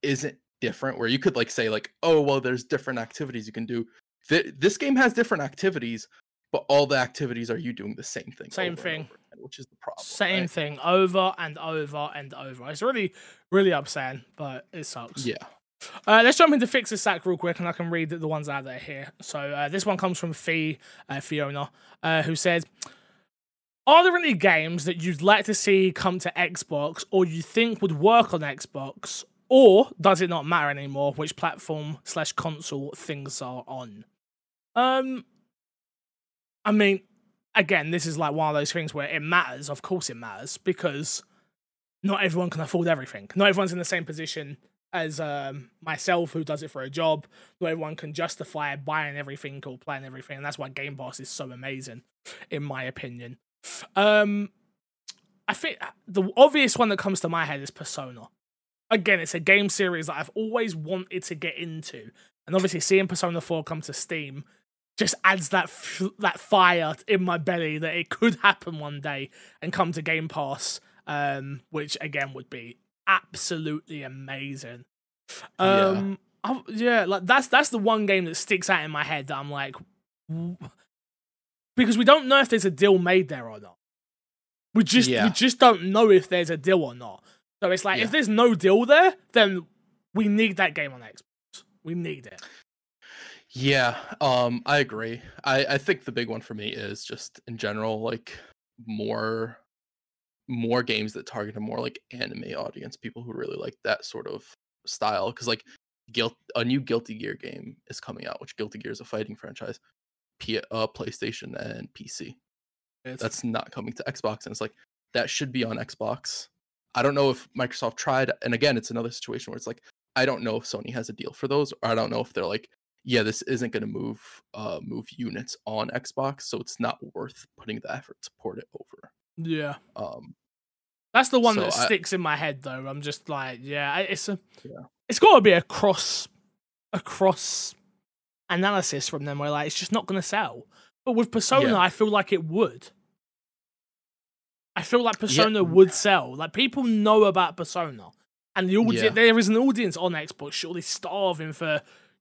isn't different where you could like say like oh well there's different activities you can do Th- this game has different activities but all the activities are you doing the same thing Same thing. over again, which is the problem Same right? thing over and over and over. It's really, really upsetting, but it sucks. yeah Uh, let's jump into Fix the Sack real quick, and I can read the ones out there here. So uh, this one comes from Fee, uh, Fiona, uh, who says, "Are there any games that you'd like to see come to Xbox, or you think would work on Xbox, or does it not matter anymore which platform slash console things are on?" Um, I mean, again, this is like one of those things where it matters. Of course, it matters because not everyone can afford everything. Not everyone's in the same position as um, myself, who does it for a job. Not everyone can justify buying everything or playing everything, and that's why Game Pass is so amazing, in my opinion. Um, I think the obvious one that comes to my head is Persona. Again, it's a game series that I've always wanted to get into, and obviously seeing Persona Four come to Steam just adds that f- that fire in my belly that it could happen one day and come to Game Pass, um, which again would be absolutely amazing. Yeah. Um, I- yeah, like that's that's the one game that sticks out in my head that I'm like, because we don't know if there's a deal made there or not. We just Yeah. we just don't know if there's a deal or not. So it's like Yeah. if there's no deal there, then we need that game on Xbox. We need it. yeah um i agree i i think the big one for me is just in general like more more games that target a more like anime audience people who really like that sort of style because like guilt a new guilty gear game is coming out which guilty gear is a fighting franchise P- uh, playstation and pc It's- that's not coming to xbox and it's like that should be on xbox i don't know if microsoft tried and again it's another situation where it's like i don't know if sony has a deal for those or i don't know if they're like yeah this isn't going to move uh move units on xbox so it's not worth putting the effort to port it over yeah. um That's the one So that I- sticks in my head, though. I'm just like, yeah, it's a, Yeah. it's got to be a cross, a cross analysis from them where like it's just not going to sell. But with Persona, Yeah. I feel like it would. I feel like Persona would sell. Like people know about Persona, and the audience, Yeah. there is an audience on Xbox surely starving for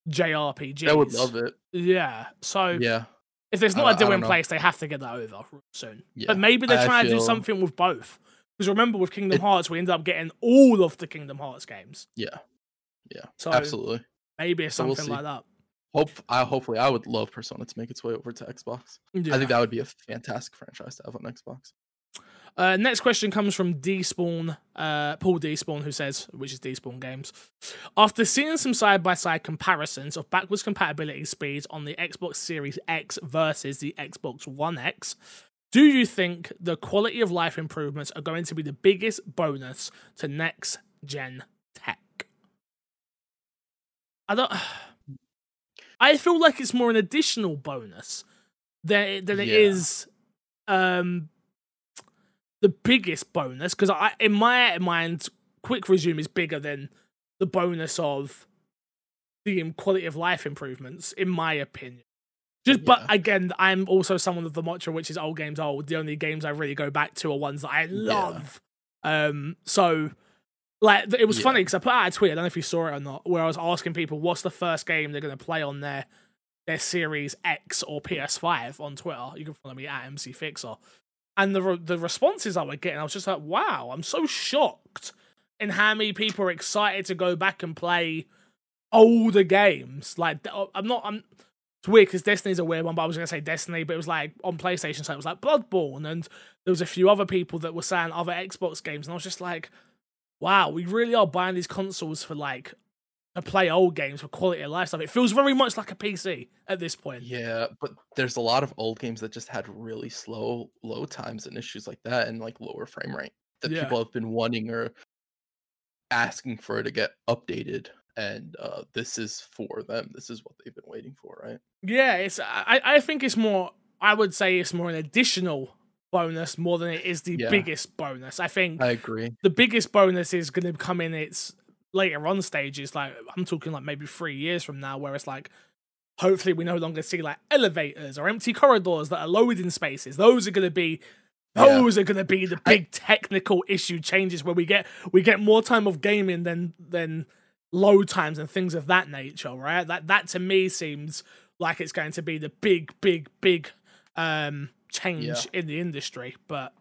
JRPGs. i would love it Yeah. So yeah if there's not don't- a I deal in know. place, they have to get that over soon. Yeah, But maybe they're I trying to do something with both. Because remember, with Kingdom It- (laughs) Hearts, we ended up getting all of the Kingdom Hearts games. yeah yeah So absolutely maybe it's So we'll something like that. Hope i hopefully i would love persona to make its way over to xbox Yeah. i think that would be a fantastic franchise to have on xbox Uh, next question comes from Despawn, uh, Paul Despawn, who says, which is Despawn Games. After seeing some side by side comparisons of backwards compatibility speeds on the Xbox Series X versus the Xbox One X, do you think the quality of life improvements are going to be the biggest bonus to next gen tech? I don't. (sighs) I feel like it's more an additional bonus than than it Yeah. is um the biggest bonus because I in my mind quick resume is bigger than the bonus of the um, quality of life improvements in my opinion. Just but again i'm also someone of the mantra which is old games old. The only games i really go back to are ones that i love. Um so like it was Yeah. funny because i put out a tweet i don't know if you saw it or not where i was asking people what's the first game they're going to play on their their series x or ps5 on twitter you can follow me at mc fixer and the re- the responses I were getting, I was just like, wow, I'm so shocked in how many people are excited to go back and play older games. Like, uh, I'm not, I'm. It's weird because Destiny's a weird one, but I was gonna say Destiny, but it was like on PlayStation, so it was like Bloodborne, and there was a few other people that were saying other Xbox games, and I was just like, wow, we really are buying these consoles for like to play old games for quality of life stuff. It feels very much like a PC at this point. Yeah, but there's a lot of old games that just had really slow low times and issues like that and like lower frame rate that Yeah. people have been wanting or asking for to get updated and uh this is for them. This is what they've been waiting for, right? Yeah, it's I, I think it's more I would say it's more an additional bonus more than it is the Yeah. biggest bonus. I think I agree. the biggest bonus is going to come in its later on stages. Like I'm talking like maybe three years from now, where it's like hopefully we no longer see like elevators or empty corridors that are loading spaces. Those are going to be Yeah. those are going to be the big technical issue changes where we get we get more time of gaming than than load times and things of that nature. Right? That that to me seems like it's going to be the big big big um change Yeah. in the industry. But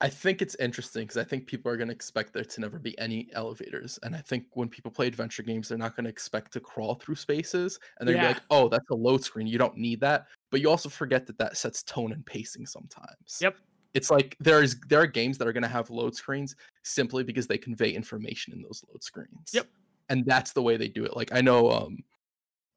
I think it's interesting because I think people are going to expect there to never be any elevators. And I think when people play adventure games, they're not going to expect to crawl through spaces. And they're Yeah. going to be like, oh, that's a load screen. You don't need that. But you also forget that that sets tone and pacing sometimes. Yep. It's like there is there are games that are going to have load screens simply because they convey information in those load screens. Yep. And that's the way they do it. Like I know um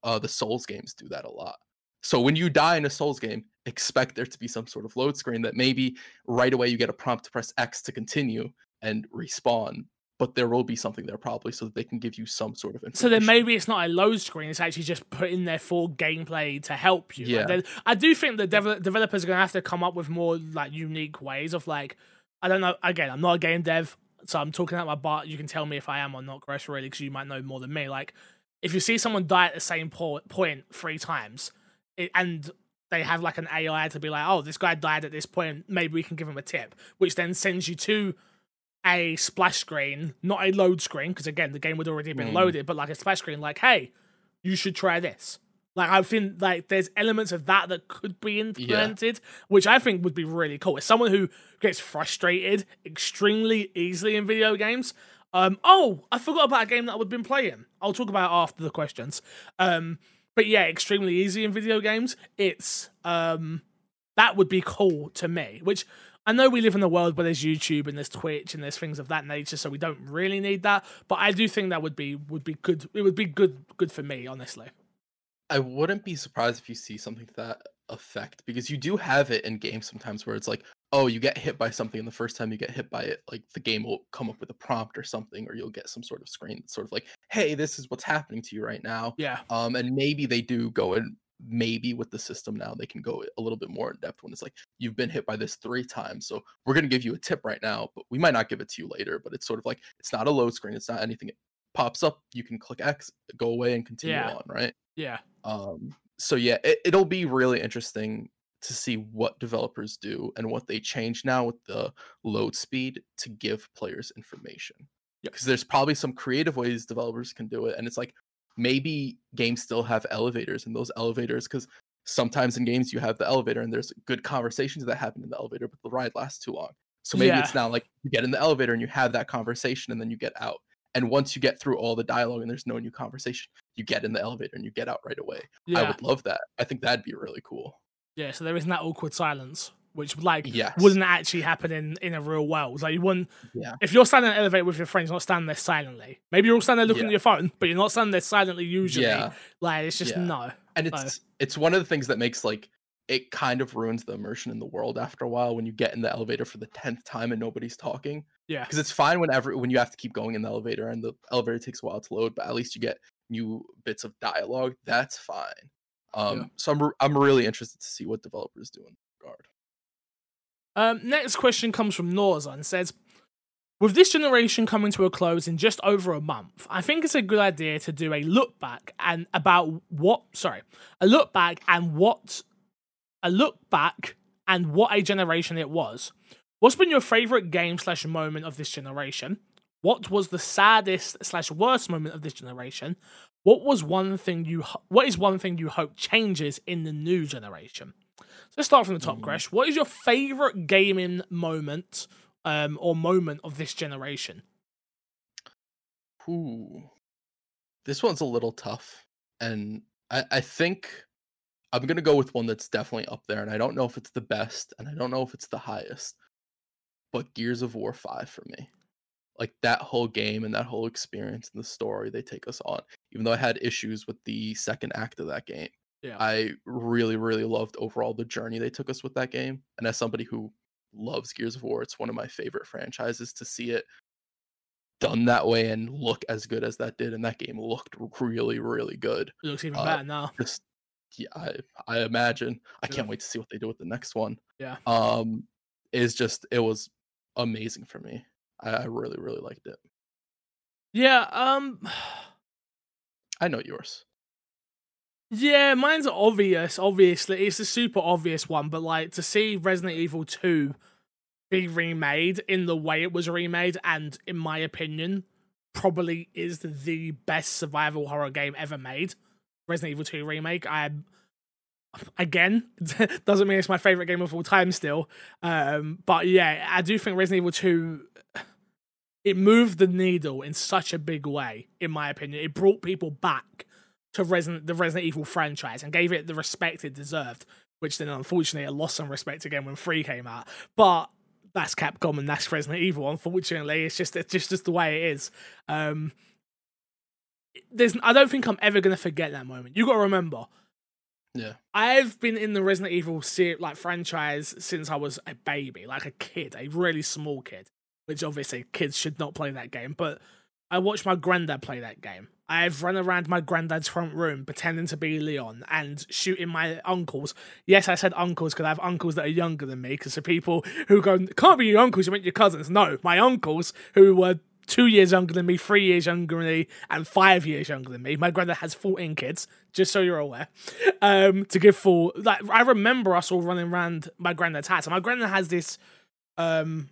uh the Souls games do that a lot. So when you die in a Souls game, expect there to be some sort of load screen that maybe right away you get a prompt to press X to continue and respawn, but there will be something there probably so that they can give you some sort of information. So then maybe it's not a load screen; it's actually just put in there for gameplay to help you. Yeah. then- I do think the devel- developers are going to have to come up with more like unique ways of like, I don't know. Again, I'm not a game dev, so I'm talking out my butt. You can tell me if I am or not, Gresh, really, because you might know more than me. Like, if you see someone die at the same po- point three times, it, and they have like an AI to be like, oh, this guy died at this point, maybe we can give him a tip, which then sends you to a splash screen, not a load screen, because again, the game would already have been Mm. loaded, but like a splash screen, like, hey, you should try this. Like I think like there's elements of that that could be implemented, which I think would be really cool. As someone who gets frustrated extremely easily in video games, um, oh, I forgot about a game that I've been playing. I'll talk about it after the questions. Um, but yeah, extremely easy in video games. It's um, that would be cool to me. Which I know we live in a world where there's YouTube and there's Twitch and there's things of that nature, so we don't really need that. But I do think that would be would be good. It would be good good for me, honestly. I wouldn't be surprised if you see something to that effect because you do have it in games sometimes where it's like, oh, you get hit by something, and the first time you get hit by it, like the game will come up with a prompt or something, or you'll get some sort of screen that's sort of like, hey, this is what's happening to you right now. Yeah, Um, and maybe they do go and Maybe with the system now, they can go a little bit more in depth when it's like you've been hit by this three times. So we're gonna give you a tip right now, but we might not give it to you later. But it's sort of like it's not a load screen. It's not anything. It pops up. You can click X, go away, and continue Yeah. on. Right. yeah, Um, so yeah, it, it'll be really interesting to see what developers do and what they change now with the load speed to give players information. Because there's probably some creative ways developers can do it, and it's like maybe games still have elevators, and those elevators, because sometimes in games you have the elevator and there's good conversations that happen in the elevator, but the ride lasts too long. So maybe it's now like you get in the elevator and you have that conversation, and then you get out. And once you get through all the dialogue and there's no new conversation, you get in the elevator and you get out right away. yeah, I would love that. I think that'd be really cool. Yeah. So there isn't that awkward silence, which like Yes. wouldn't actually happen in in a real world. Like you wouldn't. Yeah. If you're standing in an elevator with your friends, you're not standing there silently. Maybe you're all standing there looking Yeah. at your phone, but you're not standing there silently. Usually, Yeah. like it's just Yeah. no. And it's it's one of the things that makes like it kind of ruins the immersion in the world after a while when you get in the elevator for the tenth time and nobody's talking. Yeah, Because it's fine whenever when you have to keep going in the elevator and the elevator takes a while to load, but at least you get new bits of dialogue. That's fine. Um, Yeah. so I'm re- I'm really interested to see what developers do in regard. Um, next question comes from Norza and says, With this generation coming to a close in just over a month, I think it's a good idea to do a look back and about what, sorry, a look back and what, a look back and what a generation it was. What's been your favorite game slash moment of this generation? What was the saddest slash worst moment of this generation? What was one thing you, what is one thing you hope changes in the new generation? So let's start from the top, Mhm. Gresh. What is your favorite gaming moment um, or moment of this generation? Ooh. This one's a little tough. And I, I think I'm gonna go with one that's definitely up there. And I don't know if it's the best and I don't know if it's the highest. But Gears of War 5 for me. Like that whole game and that whole experience and the story they take us on. Even though I had issues with the second act of that game. Yeah. I really, really loved overall the journey they took us with that game. And as somebody who loves Gears of War, it's one of my favorite franchises to see it done that way and look as good as that did. And that game looked really, really good. It looks even Uh, better now. Just yeah, I, I imagine. I Yeah. can't wait to see what they do with the next one. Yeah. Um, is just it was amazing for me. I, I really, really liked it. Yeah, um (sighs) I know yours. Yeah, mine's obvious. Obviously, it's a super obvious one, but like to see Resident Evil 2 be remade in the way it was remade, and in my opinion, probably is the best survival horror game ever made. Resident Evil 2 remake. I again (laughs) doesn't mean it's my favorite game of all time still. Um, but yeah, I do think Resident Evil 2 it moved the needle in such a big way, in my opinion. It brought people back to Resident the Resident Evil franchise and gave it the respect it deserved, which then unfortunately it lost some respect again when three came out. But that's Capcom and that's Resident Evil. Unfortunately, it's just it's just just the way it is. Um, there's I don't think I'm ever gonna forget that moment. You got to remember, Yeah. I've been in the Resident Evil ser- like franchise since I was a baby, like a kid, a really small kid. Which obviously kids should not play that game, but I watched my granddad play that game. I've run around my granddad's front room pretending to be Leon and shooting my uncles. Yes, I said uncles because I have uncles that are younger than me. Because the people who go, can't be your uncles, you meant your cousins. No, my uncles who were two years younger than me, three years younger than me, and five years younger than me. My granddad has 14 kids, just so you're aware. Um, to give full, like, I remember us all running around my granddad's house. And my granddad has this, um,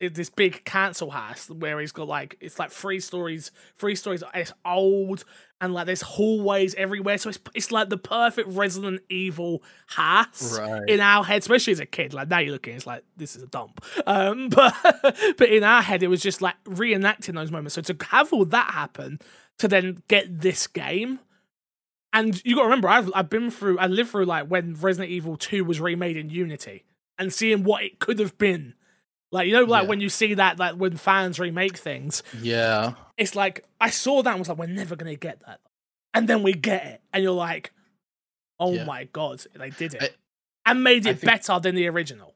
this big council house where he's got like it's like three stories, three stories. It's old and like there's hallways everywhere, so it's it's like the perfect Resident Evil house Right. in our head, especially as a kid. Like now you're looking, it's like this is a dump. Um, (laughs) but but in our head, it was just like reenacting those moments. So to have all that happen, to then get this game. And you got to remember, I've I've been through, I lived through like when Resident Evil Two was remade in Unity, and seeing what it could have been. Like you know, like Yeah. when you see that, like when fans remake things, Yeah. it's like I saw that and was like, we're never gonna get that, and then we get it, and you're like, oh Yeah. my god, they did it, I- and made I it think- better than the original.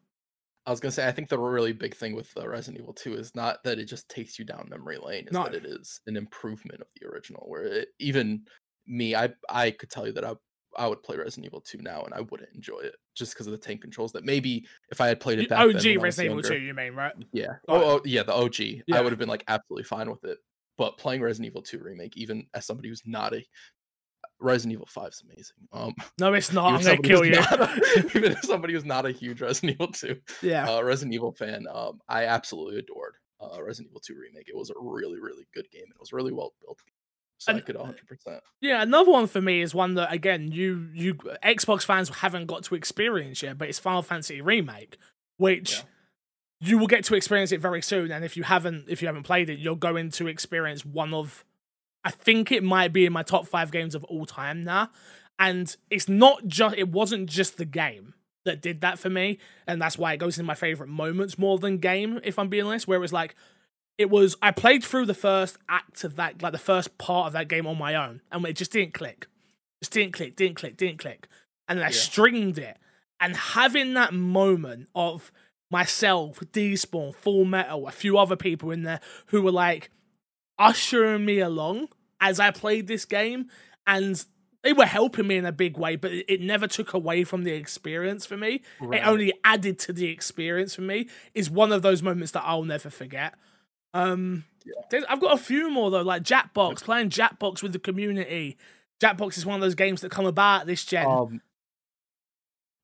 I was gonna say, I think the really big thing with uh, Resident Evil 2 is not that it just takes you down memory lane, is No. that it is an improvement of the original. Where it, even me, I I could tell you that I I would play Resident Evil 2 now, and I wouldn't enjoy it just because of the tank controls. That maybe if I had played it back then OG when Resident Evil Two, you mean right? yeah, Right. oh, oh yeah, the OG, Yeah. I would have been like absolutely fine with it. But playing Resident Evil 2 remake, even as somebody who's not a Resident Evil 5 is amazing. Um, No, it's (laughs) not. I'm gonna kill you. a- (laughs) (laughs) even as somebody who's not a huge Resident Evil 2 yeah. uh, Resident Evil fan, um, I absolutely adored uh, Resident Evil 2 remake. It was a really, really good game. It was really well built. So I could 100. percent Yeah, another one for me is one that again you you Xbox fans haven't got to experience yet, but it's Final Fantasy remake, which Yeah. you will get to experience it very soon. And if you haven't if you haven't played it, you're going to experience one of I think it might be in my top five games of all time now. And it's not just it wasn't just the game that did that for me, and that's why it goes in my favorite moments more than game, if I'm being honest, where it's like it was I played through the first act of that, like the first part of that game on my own, and it just didn't click. Just didn't click, didn't click, didn't click. And then I Yeah. stringed it. And having that moment of myself, Despawn, Full Metal, a few other people in there who were like ushering me along as I played this game, and they were helping me in a big way, but it it never took away from the experience for me. It only added to the experience for me. Is one of those moments that I'll never forget. Um, there's- I've got a few more though, like Jackbox, playing Jackbox with the community. Jackbox is one of those games that come about this gen. um,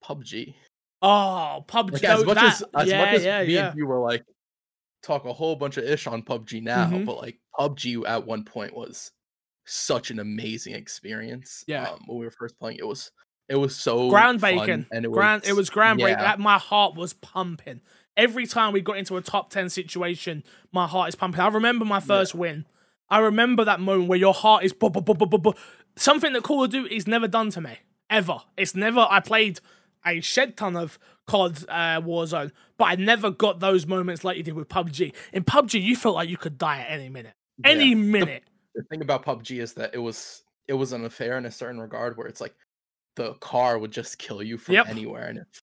PUBG. oh, PUBG. Like, as much that- as as yeah, much as yeah, me yeah. and you were like talk a whole bunch of ish on PUBG now, Mhm. but like PUBG at one point was such an amazing experience. Yeah. um, when we were first playing, it was it was so ground bacon and it was ground it was groundbreaking yeah. Like, my heart was pumping every time we got into a top 10 situation my heart is pumping i remember my first win i remember that moment where your heart is bu- bu- bu- something that call of duty's never done to me ever it's never i played a shed ton of COD uh, Warzone, but I never got those moments like you did with PUBG. In PUBG, you felt like you could die at any minute. Any Yeah. The- minute. the thing about PUBG is that it was it was unfair in a certain regard where it's like the car would just kill you from Yep. anywhere, and if,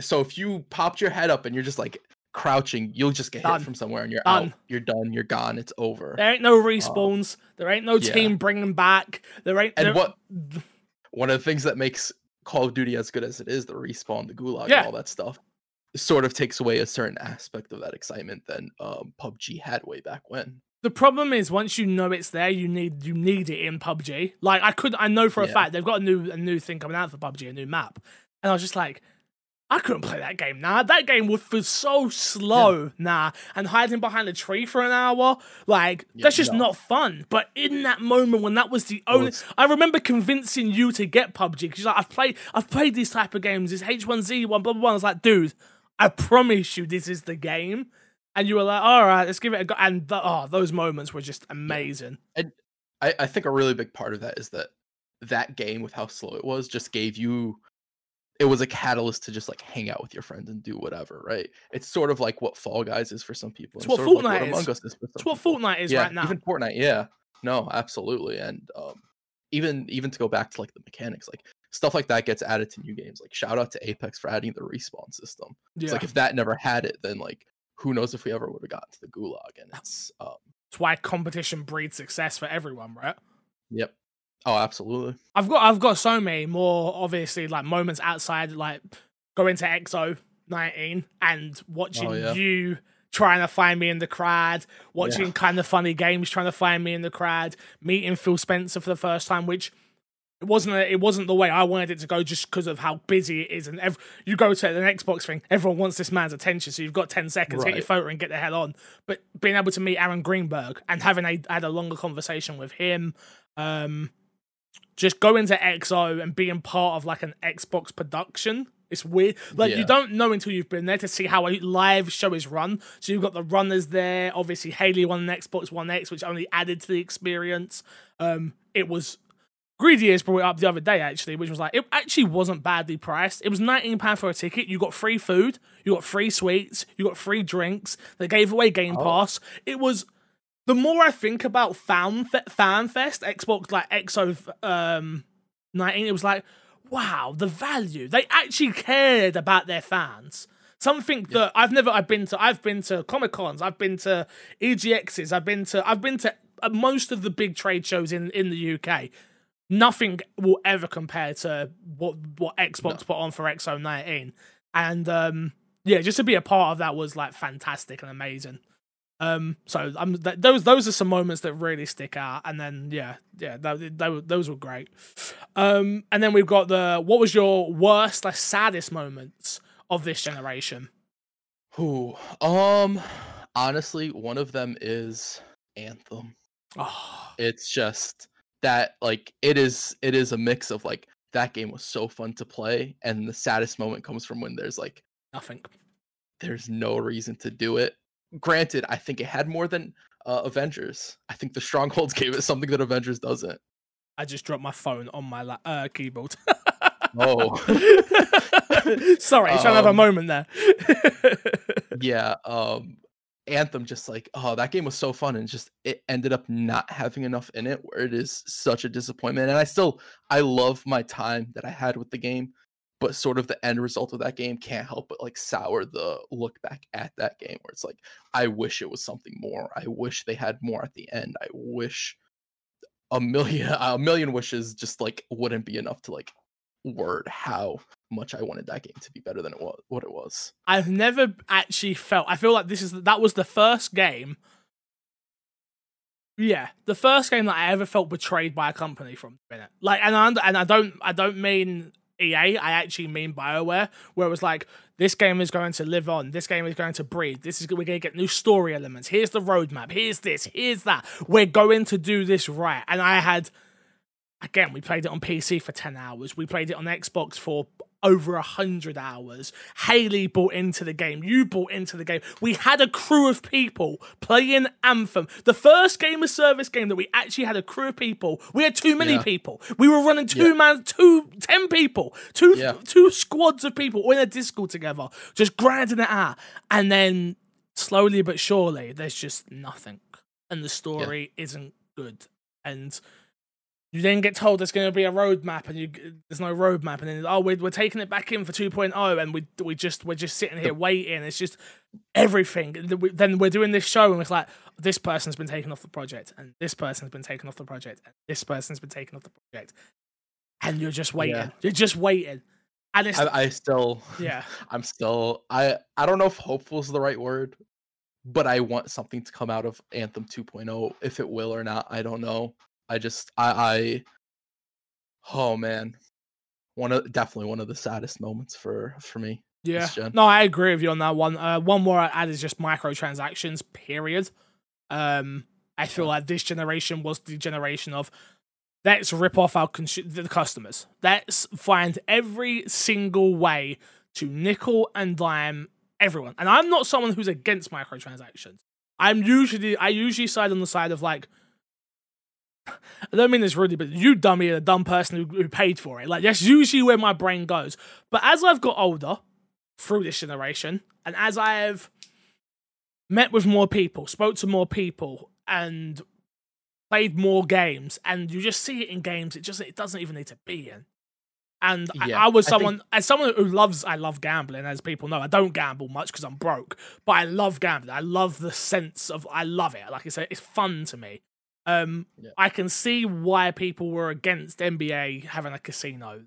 so if you popped your head up and you're just like crouching, you'll just get Done. hit from somewhere and you're Done. out. You're done. You're gone. It's over. There ain't no respawns. there ain't no yeah. team bringing back. There ain't. And there- what one of the things that makes Call of Duty as good as it is, the respawn, the gulag, Yeah. and all that stuff, sort of takes away a certain aspect of that excitement than um, PUBG had way back when. The problem is once you know it's there, you need you need it in PUBG. Like I could, I know for a Yeah. fact they've got a new a new thing coming out for PUBG, a new map, and I was just like, I couldn't play that game Nah, That game was, was so slow nah. and hiding behind a tree for an hour, like Yeah, that's just no. not fun. But in that moment when that was the only, it's- I remember convincing you to get PUBG because like I've played I've played these type of games, this H1Z1, blah blah blah. I was like, dude, I promise you this is the game. And you were like, all right, let's give it a go. And th- oh, those moments were just amazing. I, I think a really big part of that is that that game, with how slow it was, just gave you. It was a catalyst to just like hang out with your friends and do whatever, right? It's sort of like what Fall Guys is for some people. It's what like Fortnite is. Among Us is for It's some what people. Fortnite is yeah, right now. Even Fortnite, yeah. No, absolutely. And um, even even to go back to like the mechanics, like stuff like that gets added to new games. Like shout out to Apex for adding the respawn system. yeah. It's like if that never had it, then like who knows if we ever would have gotten to the gulag. And it's um, it's why competition breeds success for everyone, right? yep. Oh, absolutely. I've got I've got so many more obviously like moments outside like going to XO 19 and watching Oh, yeah. you trying to find me in the crowd, watching Yeah. Kinda Funny Games trying to find me in the crowd, meeting Phil Spencer for the first time, which it wasn't a, it wasn't the way I wanted it to go just because of how busy it is and ev- you go to an Xbox thing everyone wants this man's attention so you've got 10 seconds get your photo and get the hell on but being able to meet Aaron Greenberg and having a, had a longer conversation with him um just going to XO and being part of like an Xbox production. It's weird. Like you don't know until you've been there to see how a live show is run. So you've got the runners there. Obviously, Haley won an Xbox One X, which only added to the experience. Um, it was Greedy Ears brought it up the other day actually, which was like it actually wasn't badly priced. It was nineteen pound for a ticket. You got free food, you got free sweets, you got free drinks. They gave away Game Oh. Pass. It was the more I think about Fan Fe- Fan Fest, Xbox like XO um 19, it was like, wow, the value. They actually cared about their fans. Something that I've never I've been to I've been to Comic Cons, I've been to EGXs, I've been to I've been to uh, most of the big trade shows in in the UK. Nothing will ever compare to what what Xbox put on for XO 19. And um yeah, just to be a part of that was like fantastic and amazing. Um, so um, th- those those are some moments that really stick out, and then yeah, yeah, that, that, those were great. Um, and then we've got the what was your worst, like saddest moments of this generation? Who? Um, honestly, one of them is Anthem. Oh, It's just that like it is it is a mix of like that game was so fun to play, and the saddest moment comes from when there's like nothing. there's no reason to do it. Granted, I think it had more than uh, Avengers. I think the Strongholds gave it something that Avengers doesn't. I just dropped my phone on my la- uh, keyboard. Oh, (laughs) Sorry, trying to have a Um, moment there. (laughs) yeah. Um, Anthem just like oh that game was so fun and just it ended up not having enough in it where it is such a disappointment. And I still I love my time that I had with the game, but sort of the end result of that game can't help but like sour the look back at that game where it's like I wish it was something more. I wish they had more at the end. I wish a million (laughs) a million wishes just like wouldn't be enough to like word how much I wanted that game to be better than it was what it was. I've never actually felt. I feel like this is that was the first game. Yeah, the first game that I ever felt betrayed by a company from in it. Like, and I and I don't I don't mean EA. I actually mean Bioware, where it was like this game is going to live on. This game is going to breathe. This is we're going to get new story elements. Here's the roadmap. Here's this. Here's that. We're going to do this right. And I had again, we played it on PC for 10 hours. We played it on Xbox for over 100 hours. Haley bought into the game. You bought into the game. We had a crew of people playing Anthem. The first game of service game that we actually had a crew of people. We had too many Yeah. people. We were running two Yeah. man, two, ten people, two, Yeah. two squads of people all in a Discord together, just grinding it out. And then slowly but surely, there's just nothing. And the story isn't good and you then get told there's going to be a roadmap and you there's no roadmap and then oh we're, we're taking it back in for 2.0 and we we just we're just sitting here waiting. It's just everything. Then we- then we're doing this show and it's like this person's been taken off the project and this person's been taken off the project and this person's been taken off the project. And you're just waiting. Yeah. you're just waiting. And it's I, I still, yeah. (laughs) I'm still, I, I don't know if hopeful is the right word, but I want something to come out of Anthem 2.0. If it will or not, I don't know. I just, I, I, oh man, one of definitely one of the saddest moments for for me. Yeah. No, I agree with you on that one. Uh, one more I add is just microtransactions, period. Um, I feel like this generation was the generation of let's rip off our consu- the customers. Let's find every single way to nickel and dime everyone. And I'm not someone who's against microtransactions. I'm usually I usually side on the side of like I don't mean this rudely, but you dummy, a dumb person who, who paid for it. Like that's usually where my brain goes. But as I've got older, through this generation, and as I have met with more people, spoke to more people, and played more games, and you just see it in games, it just it doesn't even need to be in. And I- Yeah, I, was I think- someone, as someone who loves, I love gambling. As people know, I don't gamble much because I'm broke, but I love gambling. I love the sense of, I love it. Like I said, it's fun to me. Um, Yeah. I can see why people were against NBA having a casino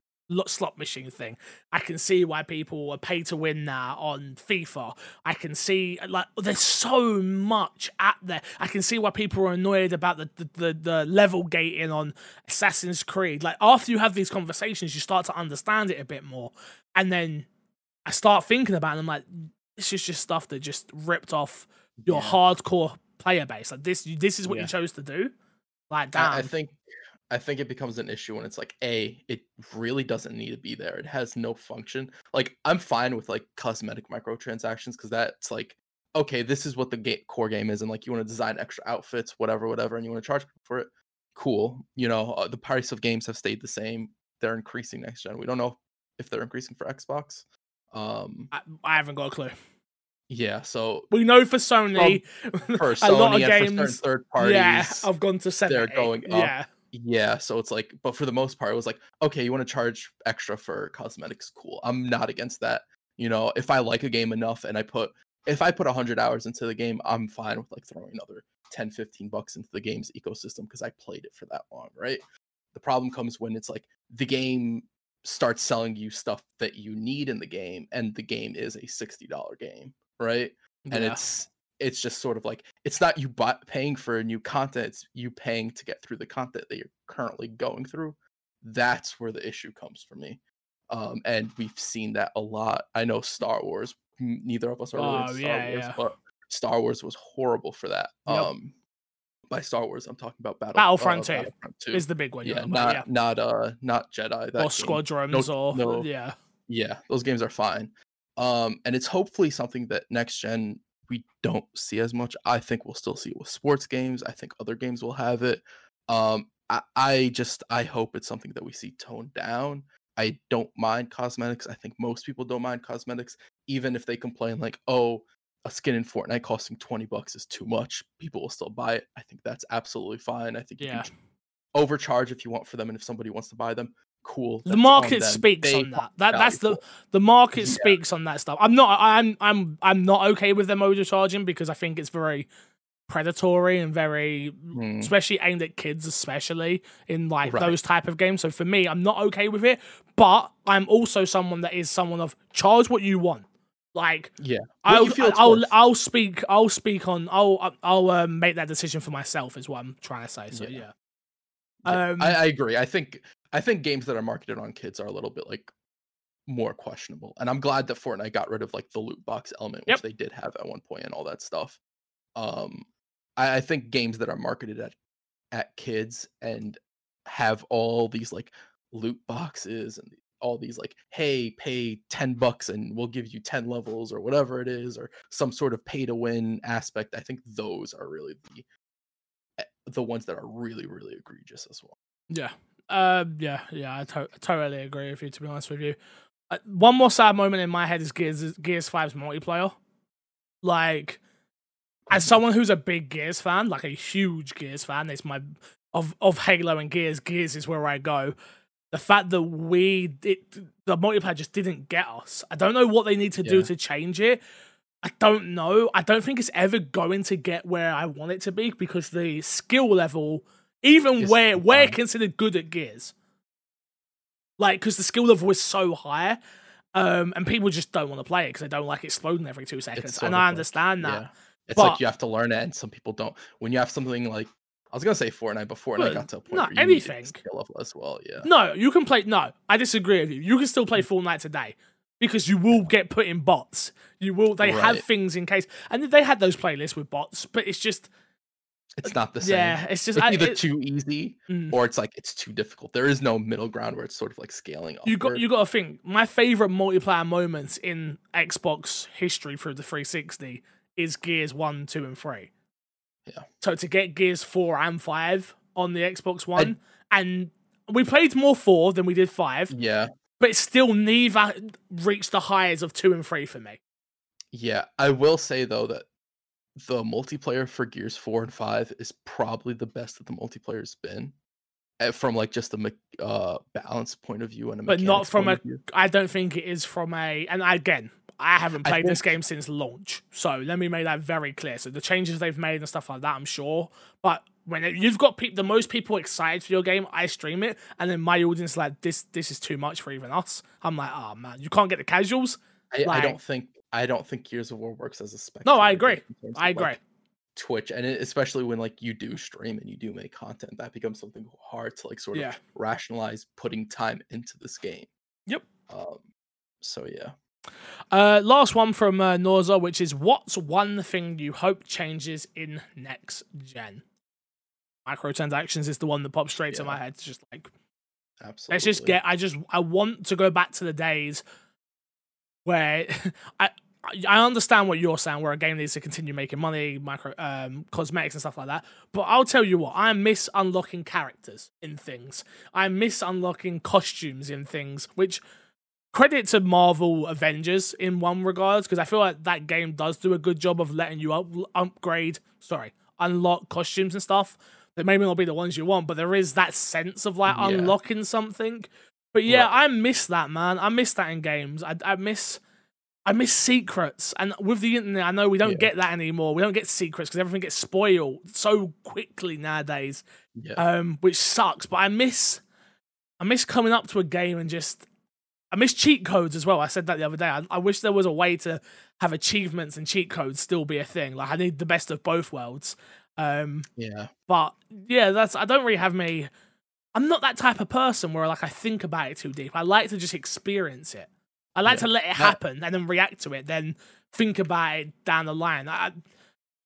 slot machine thing. I can see why people are pay to win now on FIFA. I can see like there's so much out there. I can see why people are annoyed about the the, the, the level gating on Assassin's Creed. Like after you have these conversations, you start to understand it a bit more, and then I start thinking about it. And I'm like, this is just stuff that just ripped off your Yeah. hardcore player base. Like this, this is what Yeah. you chose to do. Like, damn. I, I think I think it becomes an issue when it's like a it really doesn't need to be there. It has no function. Like I'm fine with like cosmetic microtransactions because that's like okay, this is what the core game is, and like you want to design extra outfits, whatever, whatever, and you want to charge for it. Cool. You know uh, the price of games have stayed the same. They're increasing next gen. We don't know if they're increasing for Xbox. Um. I, I haven't got a clue. Yeah. So We know for Sony, (laughs) for a Sony lot of and for games. third parties, yeah, I've gone to 70. going up. Yeah, Yeah, so it's like, but for the most part, it was like, okay, you want to charge extra for cosmetics, cool. I'm not against that. You know, if I like a game enough and I put, if I put 100 hours into the game, I'm fine with like throwing another 10, 15 bucks into the game's ecosystem because I played it for that long, right? The problem comes when it's like the game starts selling you stuff that you need in the game and the game is a $60 game, right? and it's it's just sort of like it's not you buy, paying for new content it's you paying to get through the content that you're currently going through that's where the issue comes for me um and we've seen that a lot i know star wars neither of us are really Oh, star yeah, wars yeah. but star wars was horrible for that Yep. um by star wars i'm talking about battle Battlefront 2 Battlefront 2. is the big one. yeah Yeah, not yeah. not uh not jedi that or game. squadrons, or no. yeah, yeah those games are fine um and it's hopefully something that next gen we don't see as much. I think we'll still see it with sports games. I think other games will have it. Um i, I just i hope it's something that we see toned down. I don't mind cosmetics. I think most people don't mind cosmetics even if they complain like oh a skin in fortnite costing 20 bucks is too much people will still buy it. I think that's absolutely fine. I think you Yeah. can overcharge if you want for them and if somebody wants to buy them cool the on market speaks They on that. That that's the valuable. the market Yeah. speaks on that stuff. I'm not. I'm I'm I'm not okay with them overcharging because I think it's very predatory and very Mm. especially aimed at kids especially in like Right. those type of games so for me i'm not okay with it but i'm also someone that is someone of charge what you want like Yeah. I'll, it's I'll. I'll speak I'll speak on I'll I'll um, make that decision for myself is what I'm trying to say so Yeah. yeah, Yeah, Um, I, I agree. I think I think games that are marketed on kids are a little bit like more questionable. And I'm glad that Fortnite got rid of like the loot box element, which Yep. they did have at one point and all that stuff. Um I, I think games that are marketed at at kids and have all these like loot boxes and all these like, hey, pay 10 bucks and we'll give you 10 levels or whatever it is, or some sort of pay to win aspect. I think those are really the eh, the ones that are really, really egregious as well. Yeah. Uh, yeah, yeah, I, to- I totally agree with you. To be honest with you, uh, one more sad moment in my head is Gears Gears 5's multiplayer. Like, as someone who's a big Gears fan, like a huge Gears fan, it's my of of Halo and Gears. Gears is where I go. The fact that we it the multiplayer just didn't get us. I don't know what they need to do to change it. I don't know. I don't think it's ever going to get where I want it to be because the skill level, even It's where we're considered good at Gears, like because the skill level is so high, um, and people just don't want to play it because they don't like exploding every two seconds. And I understand that. Yeah. It's But- like you have to learn it, and some people don't. When you have something like I was gonna say Fortnite, but Fortnite Well, got to a point no, where you anything. skill level as well. Yeah. No, you can play. No, I disagree with you. You can still play Mm. Fortnite today because you will get put in bots. You will. They have things in case, and they had those playlists with bots, but it's just It's not the same. yeah, it's just It's I, either it- too easy mm. or it's like it's too difficult. There is no middle ground where it's sort of like scaling up. you got you got to think. My favorite multiplayer moments in Xbox history through the 360 is Gears one, two, and three. Yeah. So to get Gears four and five on the Xbox One, and we played more four than we did five, Yeah. but still neither reached the highs of two and three for me. Yeah. I will say though that the multiplayer for Gears 4 and 5 is probably the best that the multiplayer's been. eh, From like just a me- uh, balance point of view and a But not from a-. I don't think it is from a. And again, I haven't I played this game since launch, so let me make that very clear. So the changes they've made and stuff like that, I'm sure. But when it- you've got peop the most people excited for your game, I stream it, and then my audience is like this. This is too much for even us. I'm like, oh man, you can't get the casuals. I, I don't think I don't think Gears of War works as a spec. No, I agree. I agree. Twitch and it, especially when like you do stream and you do make content, that becomes something hard to like sort of rationalize putting time into this game. Yep. Um. So yeah. Uh, last one from uh, Norza, which is what's one thing you hope changes in next gen? Microtransactions is the one that pops straight to my head. It's just like Absolutely. Let's just get. I just. I want to go back to the days where (laughs) I. I understand what you're saying, where a game needs to continue making money, micro um, cosmetics and stuff like that. But I'll tell you what, I miss unlocking characters in things. I miss unlocking costumes in things, which credit to Marvel Avengers in one regards, because I feel like that game does do a good job of letting you up, upgrade, sorry, unlock costumes and stuff that maybe not be the ones you want, but there is that sense of like Yeah. unlocking something. But yeah, Right. I miss that, man. I miss that in games. I, I miss. I miss secrets, and with the internet, I know we don't Yeah. get that anymore. We don't get secrets because everything gets spoiled so quickly nowadays Yeah. um, which sucks. But I miss, I miss coming up to a game and just, I miss cheat codes as well. I said that the other day. I, I wish there was a way to have achievements and cheat codes still be a thing. Like I need the best of both worlds. Um, yeah. but yeah, that's I don't really have me. I'm not that type of person where like I think about it too deep. I like to just experience it. I like Yeah. to let it happen and then react to it, then think about it down the line. I,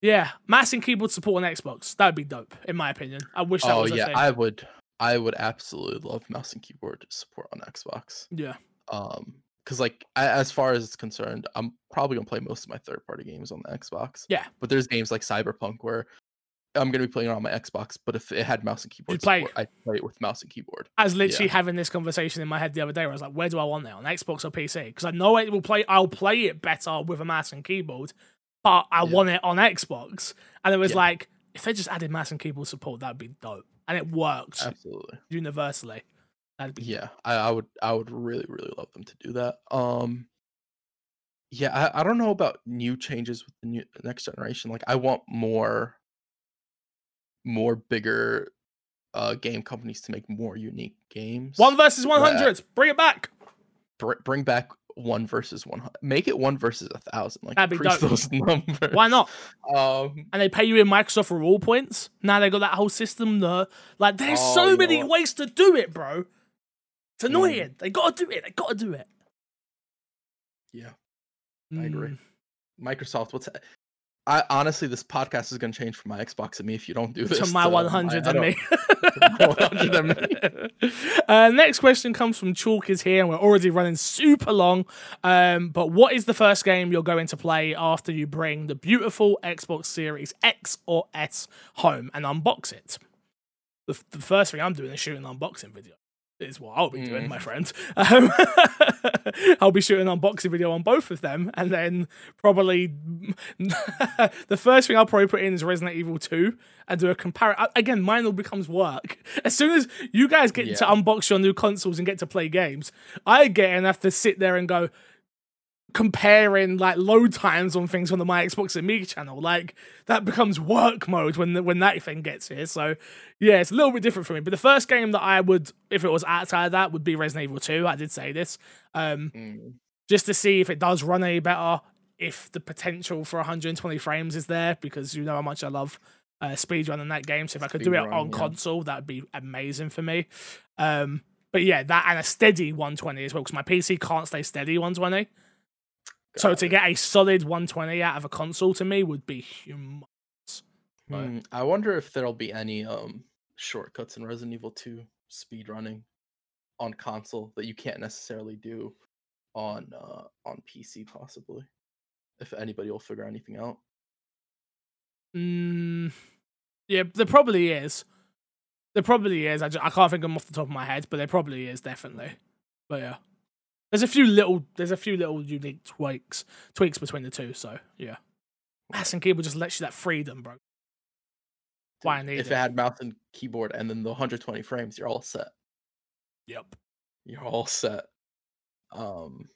yeah, mouse and keyboard support on Xbox. That would be dope, in my opinion. I wish that Oh was a yeah. thing. I would. I would absolutely love mouse and keyboard support on Xbox. yeah. Um. Because like as far as it's concerned, I'm probably gonna play most of my third party games on the Xbox. Yeah. But there's games like Cyberpunk where I'm gonna be playing it on my Xbox, but if it had mouse and keyboard play- support, I'd play it with mouse and keyboard. I was literally Yeah. having this conversation in my head the other day where I was like, where do I want that on Xbox or PC? Because I know it will play I'll play it better with a mouse and keyboard, but I Yeah. want it on Xbox. And it was Yeah. like, if they just added mouse and keyboard support, that'd be dope. And it works Absolutely. universally. That'd be Yeah. I, I would I would really, really love them to do that. Um yeah, I, I don't know about new changes with the new next generation. Like I want more more bigger uh game companies to make more unique games. one versus one hundred. Bring it back. Br- bring back one versus one. Make it one versus a thousand. Like That'd increase those (laughs) numbers. Why not? Um, And they pay you in Microsoft reward points. Now they got that whole system. The like, there's Oh, so many ways to do it, bro. It's Mm. annoying. They gotta do it. They gotta do it. yeah, I agree. Mm. Microsoft. What's I honestly, this podcast is going to change from my Xbox and me if you don't do this. (laughs) to my to 100 and me. 100 and me. uh, next question comes from Chalk is here, and we're already running super long. Um, but what is the first game you're going to play after you bring the beautiful Xbox Series X or S home and unbox it? The, f- the first thing I'm doing is shooting an unboxing video. Is what I'll be doing, Mm. my friend. Um, (laughs) I'll be shooting an unboxing video on both of them, and then probably (laughs) the first thing I'll probably put in is Resident Evil 2 and do a comparison. Again, mine all becomes work. (laughs) As soon as you guys get to unbox your new consoles and get to play games, I get and have to sit there and go comparing like load times on things on the my Xbox and Me channel. Like that becomes work mode when the, when that thing gets here. So yeah, it's a little bit different for me. But the first game that I would, if it was outside of that, would be Resident Evil 2. I did say this. Um, Mm. just to see if it does run any better, if the potential for 120 frames is there, because you know how much I love uh, speedrunning that game. So if I could do it Speedrun, on yeah. console, that would be amazing for me. Um, but yeah, that and a steady 120 as well, because my PC can't stay steady 120. So to get a solid 120 out of a console to me would be humongous. Hmm, I wonder if there'll be any um shortcuts in Resident Evil 2 speedrunning on console that you can't necessarily do on uh on PC possibly. If anybody will figure anything out. Mm, yeah, there probably is. There probably is. I, ju- I can't think of them off the top of my head, but there probably is definitely. But yeah, there's a few little there's a few little unique tweaks tweaks between the two. So yeah, mouse and keyboard just lets you that freedom, bro. Why I need if it. had mouse and keyboard and then the 120 frames, you're all set. Yep. You're all set. Um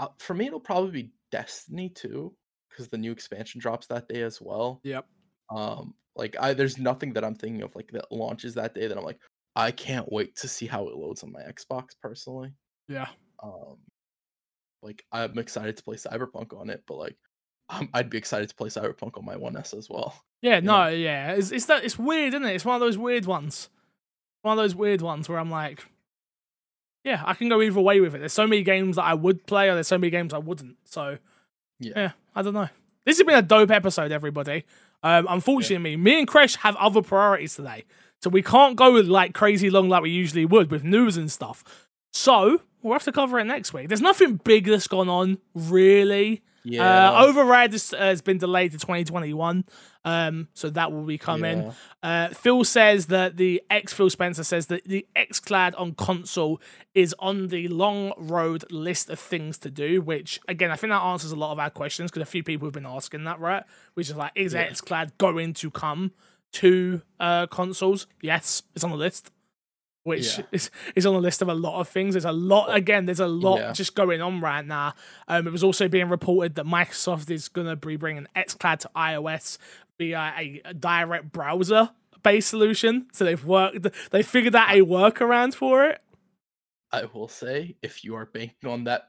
uh, for me it'll probably be Destiny 2 because the new expansion drops that day as well. Yep. Um, like I there's nothing that I'm thinking of like that launches that day that I'm like, I can't wait to see how it loads on my Xbox personally. Yeah. Um like I'm excited to play Cyberpunk on it, but like um, I'd be excited to play Cyberpunk on my 1S as well. Yeah. know? No. Yeah. It's it's that it's weird, isn't it? It's one of those weird ones. One of those weird ones where I'm like, yeah, I can go either way with it. There's so many games that I would play, or there's so many games I wouldn't. So Yeah. Yeah, I don't know. This has been a dope episode, everybody. Um, unfortunately, me and Kresh have other priorities today, so we can't go like crazy long like we usually would with news and stuff. So we'll have to cover it next week. There's nothing big that's gone on, really. Yeah. Uh, Override has, uh, has been delayed to 2021, um, so that will be coming. yeah. Uh, Phil says that the ex Phil Spencer says that the xCloud on console is on the long road list of things to do. Which again, I think that answers a lot of our questions because a few people have been asking that, right? Which is like, is Yeah. xCloud going to come to uh, consoles? Yes, it's on the list. Which Yeah. is, is on the list of a lot of things. There's a lot again. There's a lot Yeah. just going on right now. Um, it was also being reported that Microsoft is going to be bringing xCloud to iOS via a, a direct browser based solution. So they've worked, they figured out a workaround for it. I will say, if you are banking on that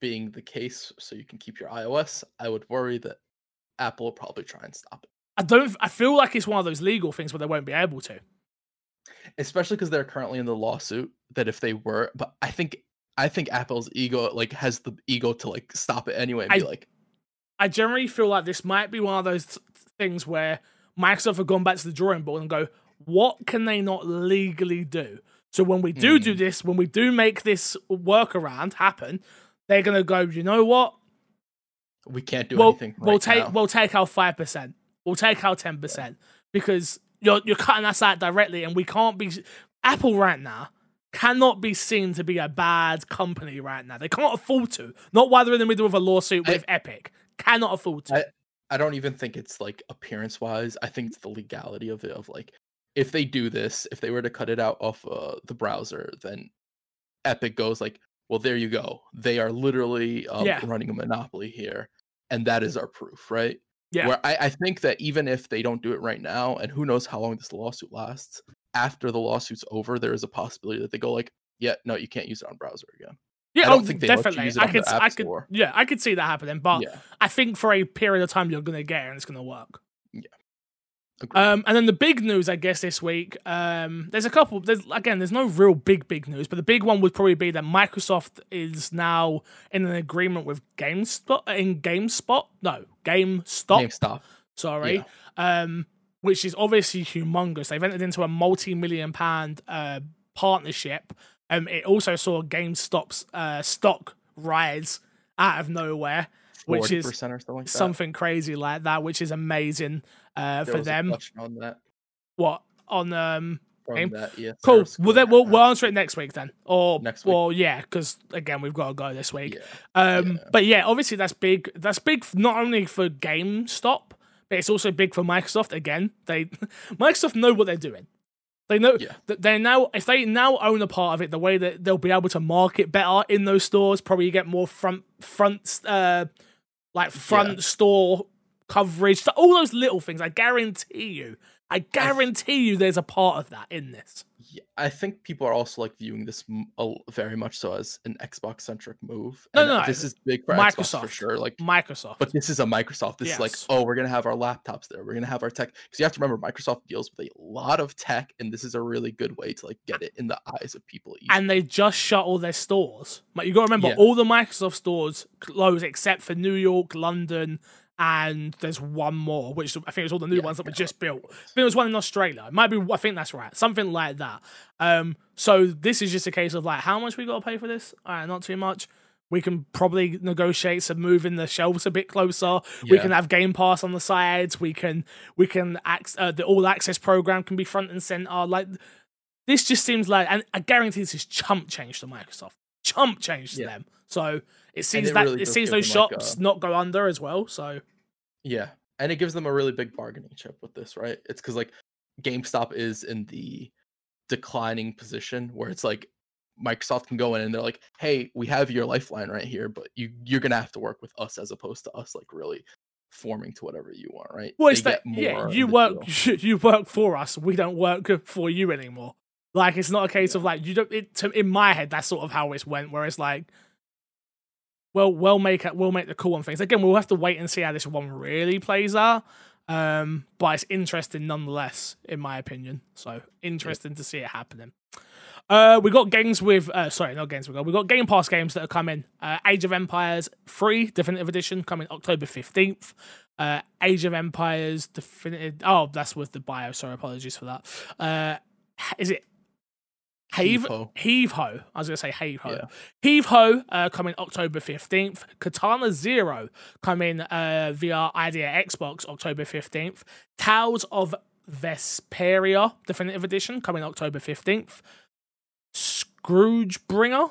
being the case, so you can keep your iOS, I would worry that Apple will probably try and stop it, I don't. I feel like it's one of those legal things where they won't be able to. Especially because they're currently in the lawsuit. That if they were, but I think I think Apple's ego like has the ego to like stop it anyway and be I- like, I generally feel like this might be one of those things where Microsoft have gone back to the drawing board and go, what can they not legally do? So when we do do Mm. this, when we do make this workaround happen, they're gonna go, you know what? we can't do we'll, anything. Right we'll take now." we'll take our five percent. We'll take our ten percent because you're you're cutting us out directly, and we can't be Apple right now cannot be seen to be a bad company right now. They can't afford to. Not while they're in the middle of a lawsuit I- with Epic. Cannot afford to. I- I don't even think it's like appearance wise. I think it's the legality of it. Of like, if they do this, if they were to cut it out off uh, the browser, then Epic goes like, well, there you go. They are literally um, Yeah. running a monopoly here, and that is our proof, right? Yeah. Where I, I think that even if they don't do it right now, and who knows how long this lawsuit lasts, after the lawsuit's over, there is a possibility that they go like, yeah, no, you can't use it on browser again. yeah, I oh, don't oh, think they definitely. use it I on could, I could, Store. yeah, I could see that happening. But yeah. I think for a period of time, you're gonna get it and it's gonna work. Um, and then the big news, I guess, this week, um, there's a couple. There's again, there's no real big, big news, but the big one would probably be that Microsoft is now in an agreement with GameSpot. In GameSpot, no, GameStop. GameStop. Sorry, um, which is obviously humongous. They've entered into a multi-million pound uh, partnership. Um, it also saw GameStop's uh, stock rise out of nowhere, which is like something crazy like that, which is amazing uh, for them. on that. What on um that. Yeah, Cool. Well, then we'll, we'll answer it next week then, or Next week. Well, yeah, because again we've got to go this week. Yeah. Um, Yeah. but yeah, obviously that's big. That's big not only for GameStop, but it's also big for Microsoft. Again, they (laughs) Microsoft know what they're doing. They know Yeah. that they now if they now own a part of it, the way that they'll be able to market better in those stores, probably get more front front uh like front store coverage, so all those little things. I guarantee you, I guarantee you, there's a part of that in this. Yeah, I think people are also like viewing this m- a l- very much so as an Xbox centric move. No, and no, this is big for Xbox Microsoft. for sure. Like, Microsoft, but this is a Microsoft. This is like, oh, we're gonna have our laptops there. We're gonna have our tech because you have to remember Microsoft deals with a lot of tech, and this is a really good way to like get it in the eyes of people. easily. and they just shut all their stores. Like you got to remember, Yeah. all the Microsoft stores closed except for New York, London, and there's one more, which I think was all the new Yeah, ones that were just built. I think there was one in Australia. It might be. I think that's right. Something like that. Um. So this is just a case of like, how much we got to pay for this? All right, not too much. We can probably negotiate some moving the shelves a bit closer. We can have Game Pass on the sides. We can we can ac- uh, the All Access program can be front and center. Like this just seems like, and I guarantee this is chump change to Microsoft. Chump change to Yeah. them. So it seems it that really it seems those them, like, shops a- not go under as well. So Yeah, and it gives them a really big bargaining chip with this, right? It's because like GameStop is in the declining position where it's like Microsoft can go in and they're like, "Hey, we have your lifeline right here, but you you're gonna have to work with us as opposed to us like really forming to whatever you want, right?" well, it's that yeah, you work deal. (laughs) you work for us. We don't work for you anymore. Like it's not a case of like you don't. It, to, in my head, that's sort of how it went. Where it's like, well, we'll make it. We'll make the cool on things. Again, we'll have to wait and see how this one really plays out. Um, but it's interesting nonetheless, in my opinion. So interesting to see it happening. Uh, we got games with uh, sorry, not games. We got we got Game Pass games that are coming. Uh, Age of Empires Free Definitive Edition coming October fifteenth. Uh, Age of Empires Definitive. Oh, that's with the bio. Sorry, apologies for that. Uh, is it Heave Heave-ho. I was gonna say Heave Ho. Yeah. Heave Ho uh, coming October fifteenth. Katana Zero coming uh, via Idea Xbox October fifteenth. Tales of Vesperia Definitive Edition coming October fifteenth. Scrooge Bringer,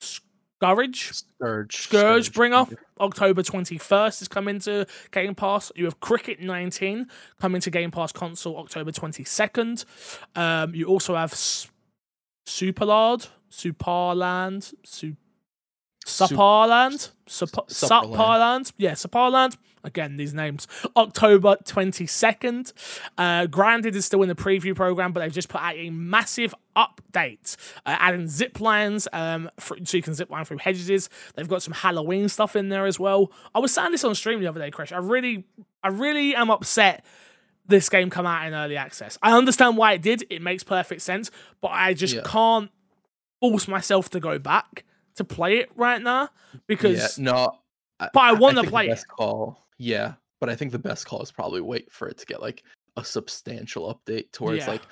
Scourge, Scourge, Scourge Bringer. October 21st is coming to Game Pass. You have Cricket 19 coming to Game Pass console October 22nd. Um, you also have Superlard, Superland, Su- Sup- Suparland, Sup- Supperland. Suparland, yeah, Suparland. Again, these names. October 22nd. Uh, Grounded is still in the preview program, but they've just put out a massive update, uh, adding zip lines um, for, so you can zip line through hedges. They've got some Halloween stuff in there as well. I was saying this on stream the other day, Chris. I really, I really am upset this game come out in early access. I understand why it did. It makes perfect sense, but I just Yeah. can't force myself to go back to play it right now because yeah, no, but I think the play it. Call, yeah, but I think the best call is probably wait for it to get like a substantial update towards Yeah. like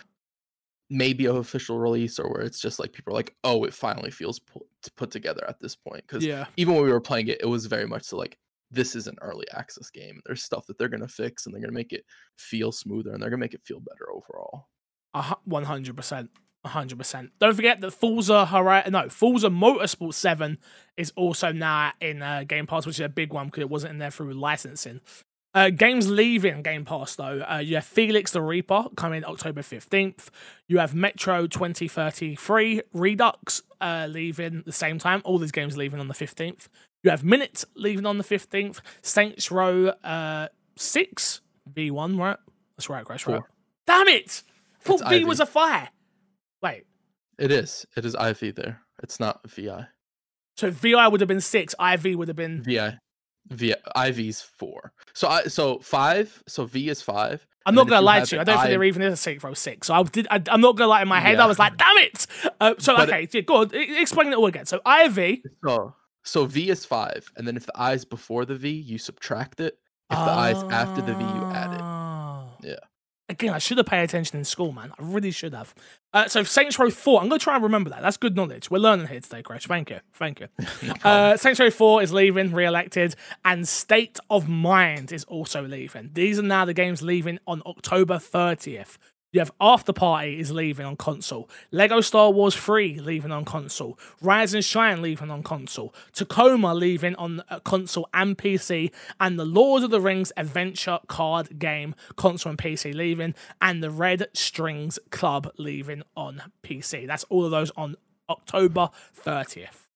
maybe an official release or where it's just like people are like, oh, it finally feels pu- to put together at this point. Because yeah, even when we were playing it, it was very much so like this is an early access game. There's stuff that they're gonna fix and they're gonna make it feel smoother and they're gonna make it feel better overall. one hundred percent. 100%. Don't forget that Forza Horizon, no, Forza Motorsport 7 is also now in uh, Game Pass, which is a big one because it wasn't in there through licensing. Uh, games leaving Game Pass though. Uh, you have Felix the Reaper coming October 15th. You have Metro 2033 Redux uh, leaving the same time. All these games leaving on the 15th. You have Minit leaving on the 15th. Saints Row uh, 6 V1, right? That's right, Crash, right? Damn it! Thought It's V Ivy. was a fire. Wait, It is. It is IV there. It's not VI. so VI would have been six, IV would have been. VI. VI IV's four. So I so five. So V is five. I'm not gonna lie to you. I don't think I- there even is a Saints Row six. So I did. I, I'm not gonna lie. In my head, I was like, "Damn it!" Uh, so But- okay, yeah, go on. Explain it all again. So IV. So so V is five, and then if the I is before the V, you subtract it. If the I is after the V, you add it. it. Yeah. Again, I should have paid attention in school, man. I really should have. Uh, so Saints Row 4, I'm going to try and remember that. That's good knowledge. We're learning here today, Crash. Thank you. Thank you. (laughs) Uh, Saints Row 4 is leaving, re-elected, and State of Mind is also leaving. These are now the games leaving on October 30th. You have After Party is leaving on console. Lego Star Wars 3 leaving on console. Rise and Shine leaving on console. Tacoma leaving on uh, console and PC. And the Lord of the Rings adventure card game console and PC leaving. And the Red Strings Club leaving on PC. That's all of those on October 30th.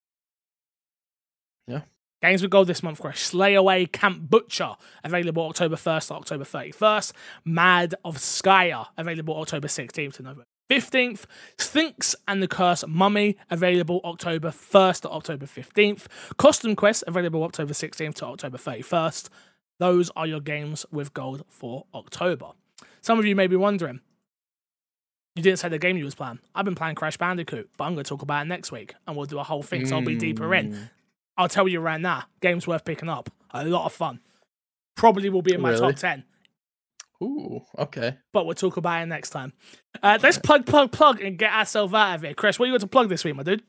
Yeah. Games with Gold this month, Chris. Slay Away Camp Butcher, available October 1st to October 31st. Maid of Sker, available October 16th to November 15th. Sphinx and the Curse Mummy, available October 1st to October 15th. Costume Quest, available October 16th to October 31st. Those are your games with gold for October. Some of you may be wondering, you didn't say the game you was playing. I've been playing Crash Bandicoot, but I'm going to talk about it next week, and we'll do a whole thing, so I'll be deeper in. Mm. I'll tell you right now, game's worth picking up. A lot of fun. Probably will be in my Really? top 10, Ooh, okay. but we'll talk about it next time. Uh, let's plug, plug, plug, and get ourselves out of here. Chris, what you got to plug this week, my dude?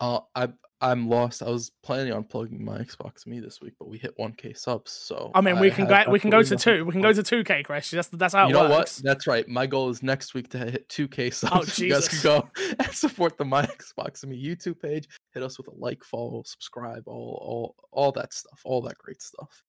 Uh, I I'm lost. I was planning on plugging my Xbox Me this week, but we hit 1K subs, so I mean, we can go, we can go to two. We can go to 2K, Chris. That's, that's how it You know what? works. That's right. My goal is next week to hit 2K subs. Oh, (laughs) so you guys can go (laughs) and support the My Xbox Me YouTube page. Hit us with a like, follow, subscribe, all all all that stuff, all that great stuff.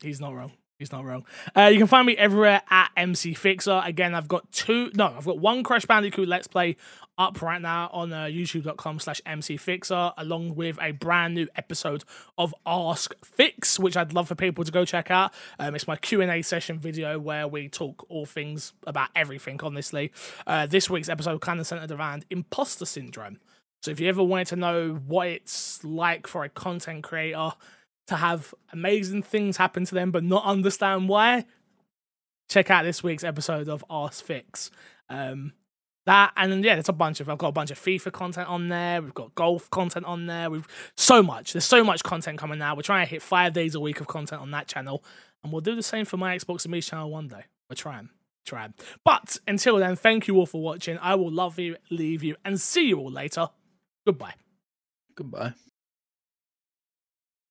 He's not wrong. He's not wrong. Uh, you can find me everywhere at MC Fixer. Again, I've got two. No, I've got one Crash Bandicoot Let's Play up right now on uh, YouTube.com/slash MC Fixer, along with a brand new episode of Ask Fix, which I'd love for people to go check out. Um, it's my Q and A session video where we talk all things about everything. Honestly, uh, this week's episode kind of centered around imposter syndrome. So if you ever wanted to know what it's like for a content creator to have amazing things happen to them but not understand why, check out this week's episode of Ask Fix. Um, that and yeah, there's a bunch of I've got a bunch of FIFA content on there. We've got golf content on there. We've so much. There's so much content coming now. We're trying to hit five days a week of content on that channel, and we'll do the same for my Xbox and Me channel one day. We're trying, trying. But until then, thank you all for watching. I will love you, leave you, and see you all later. Goodbye. Goodbye.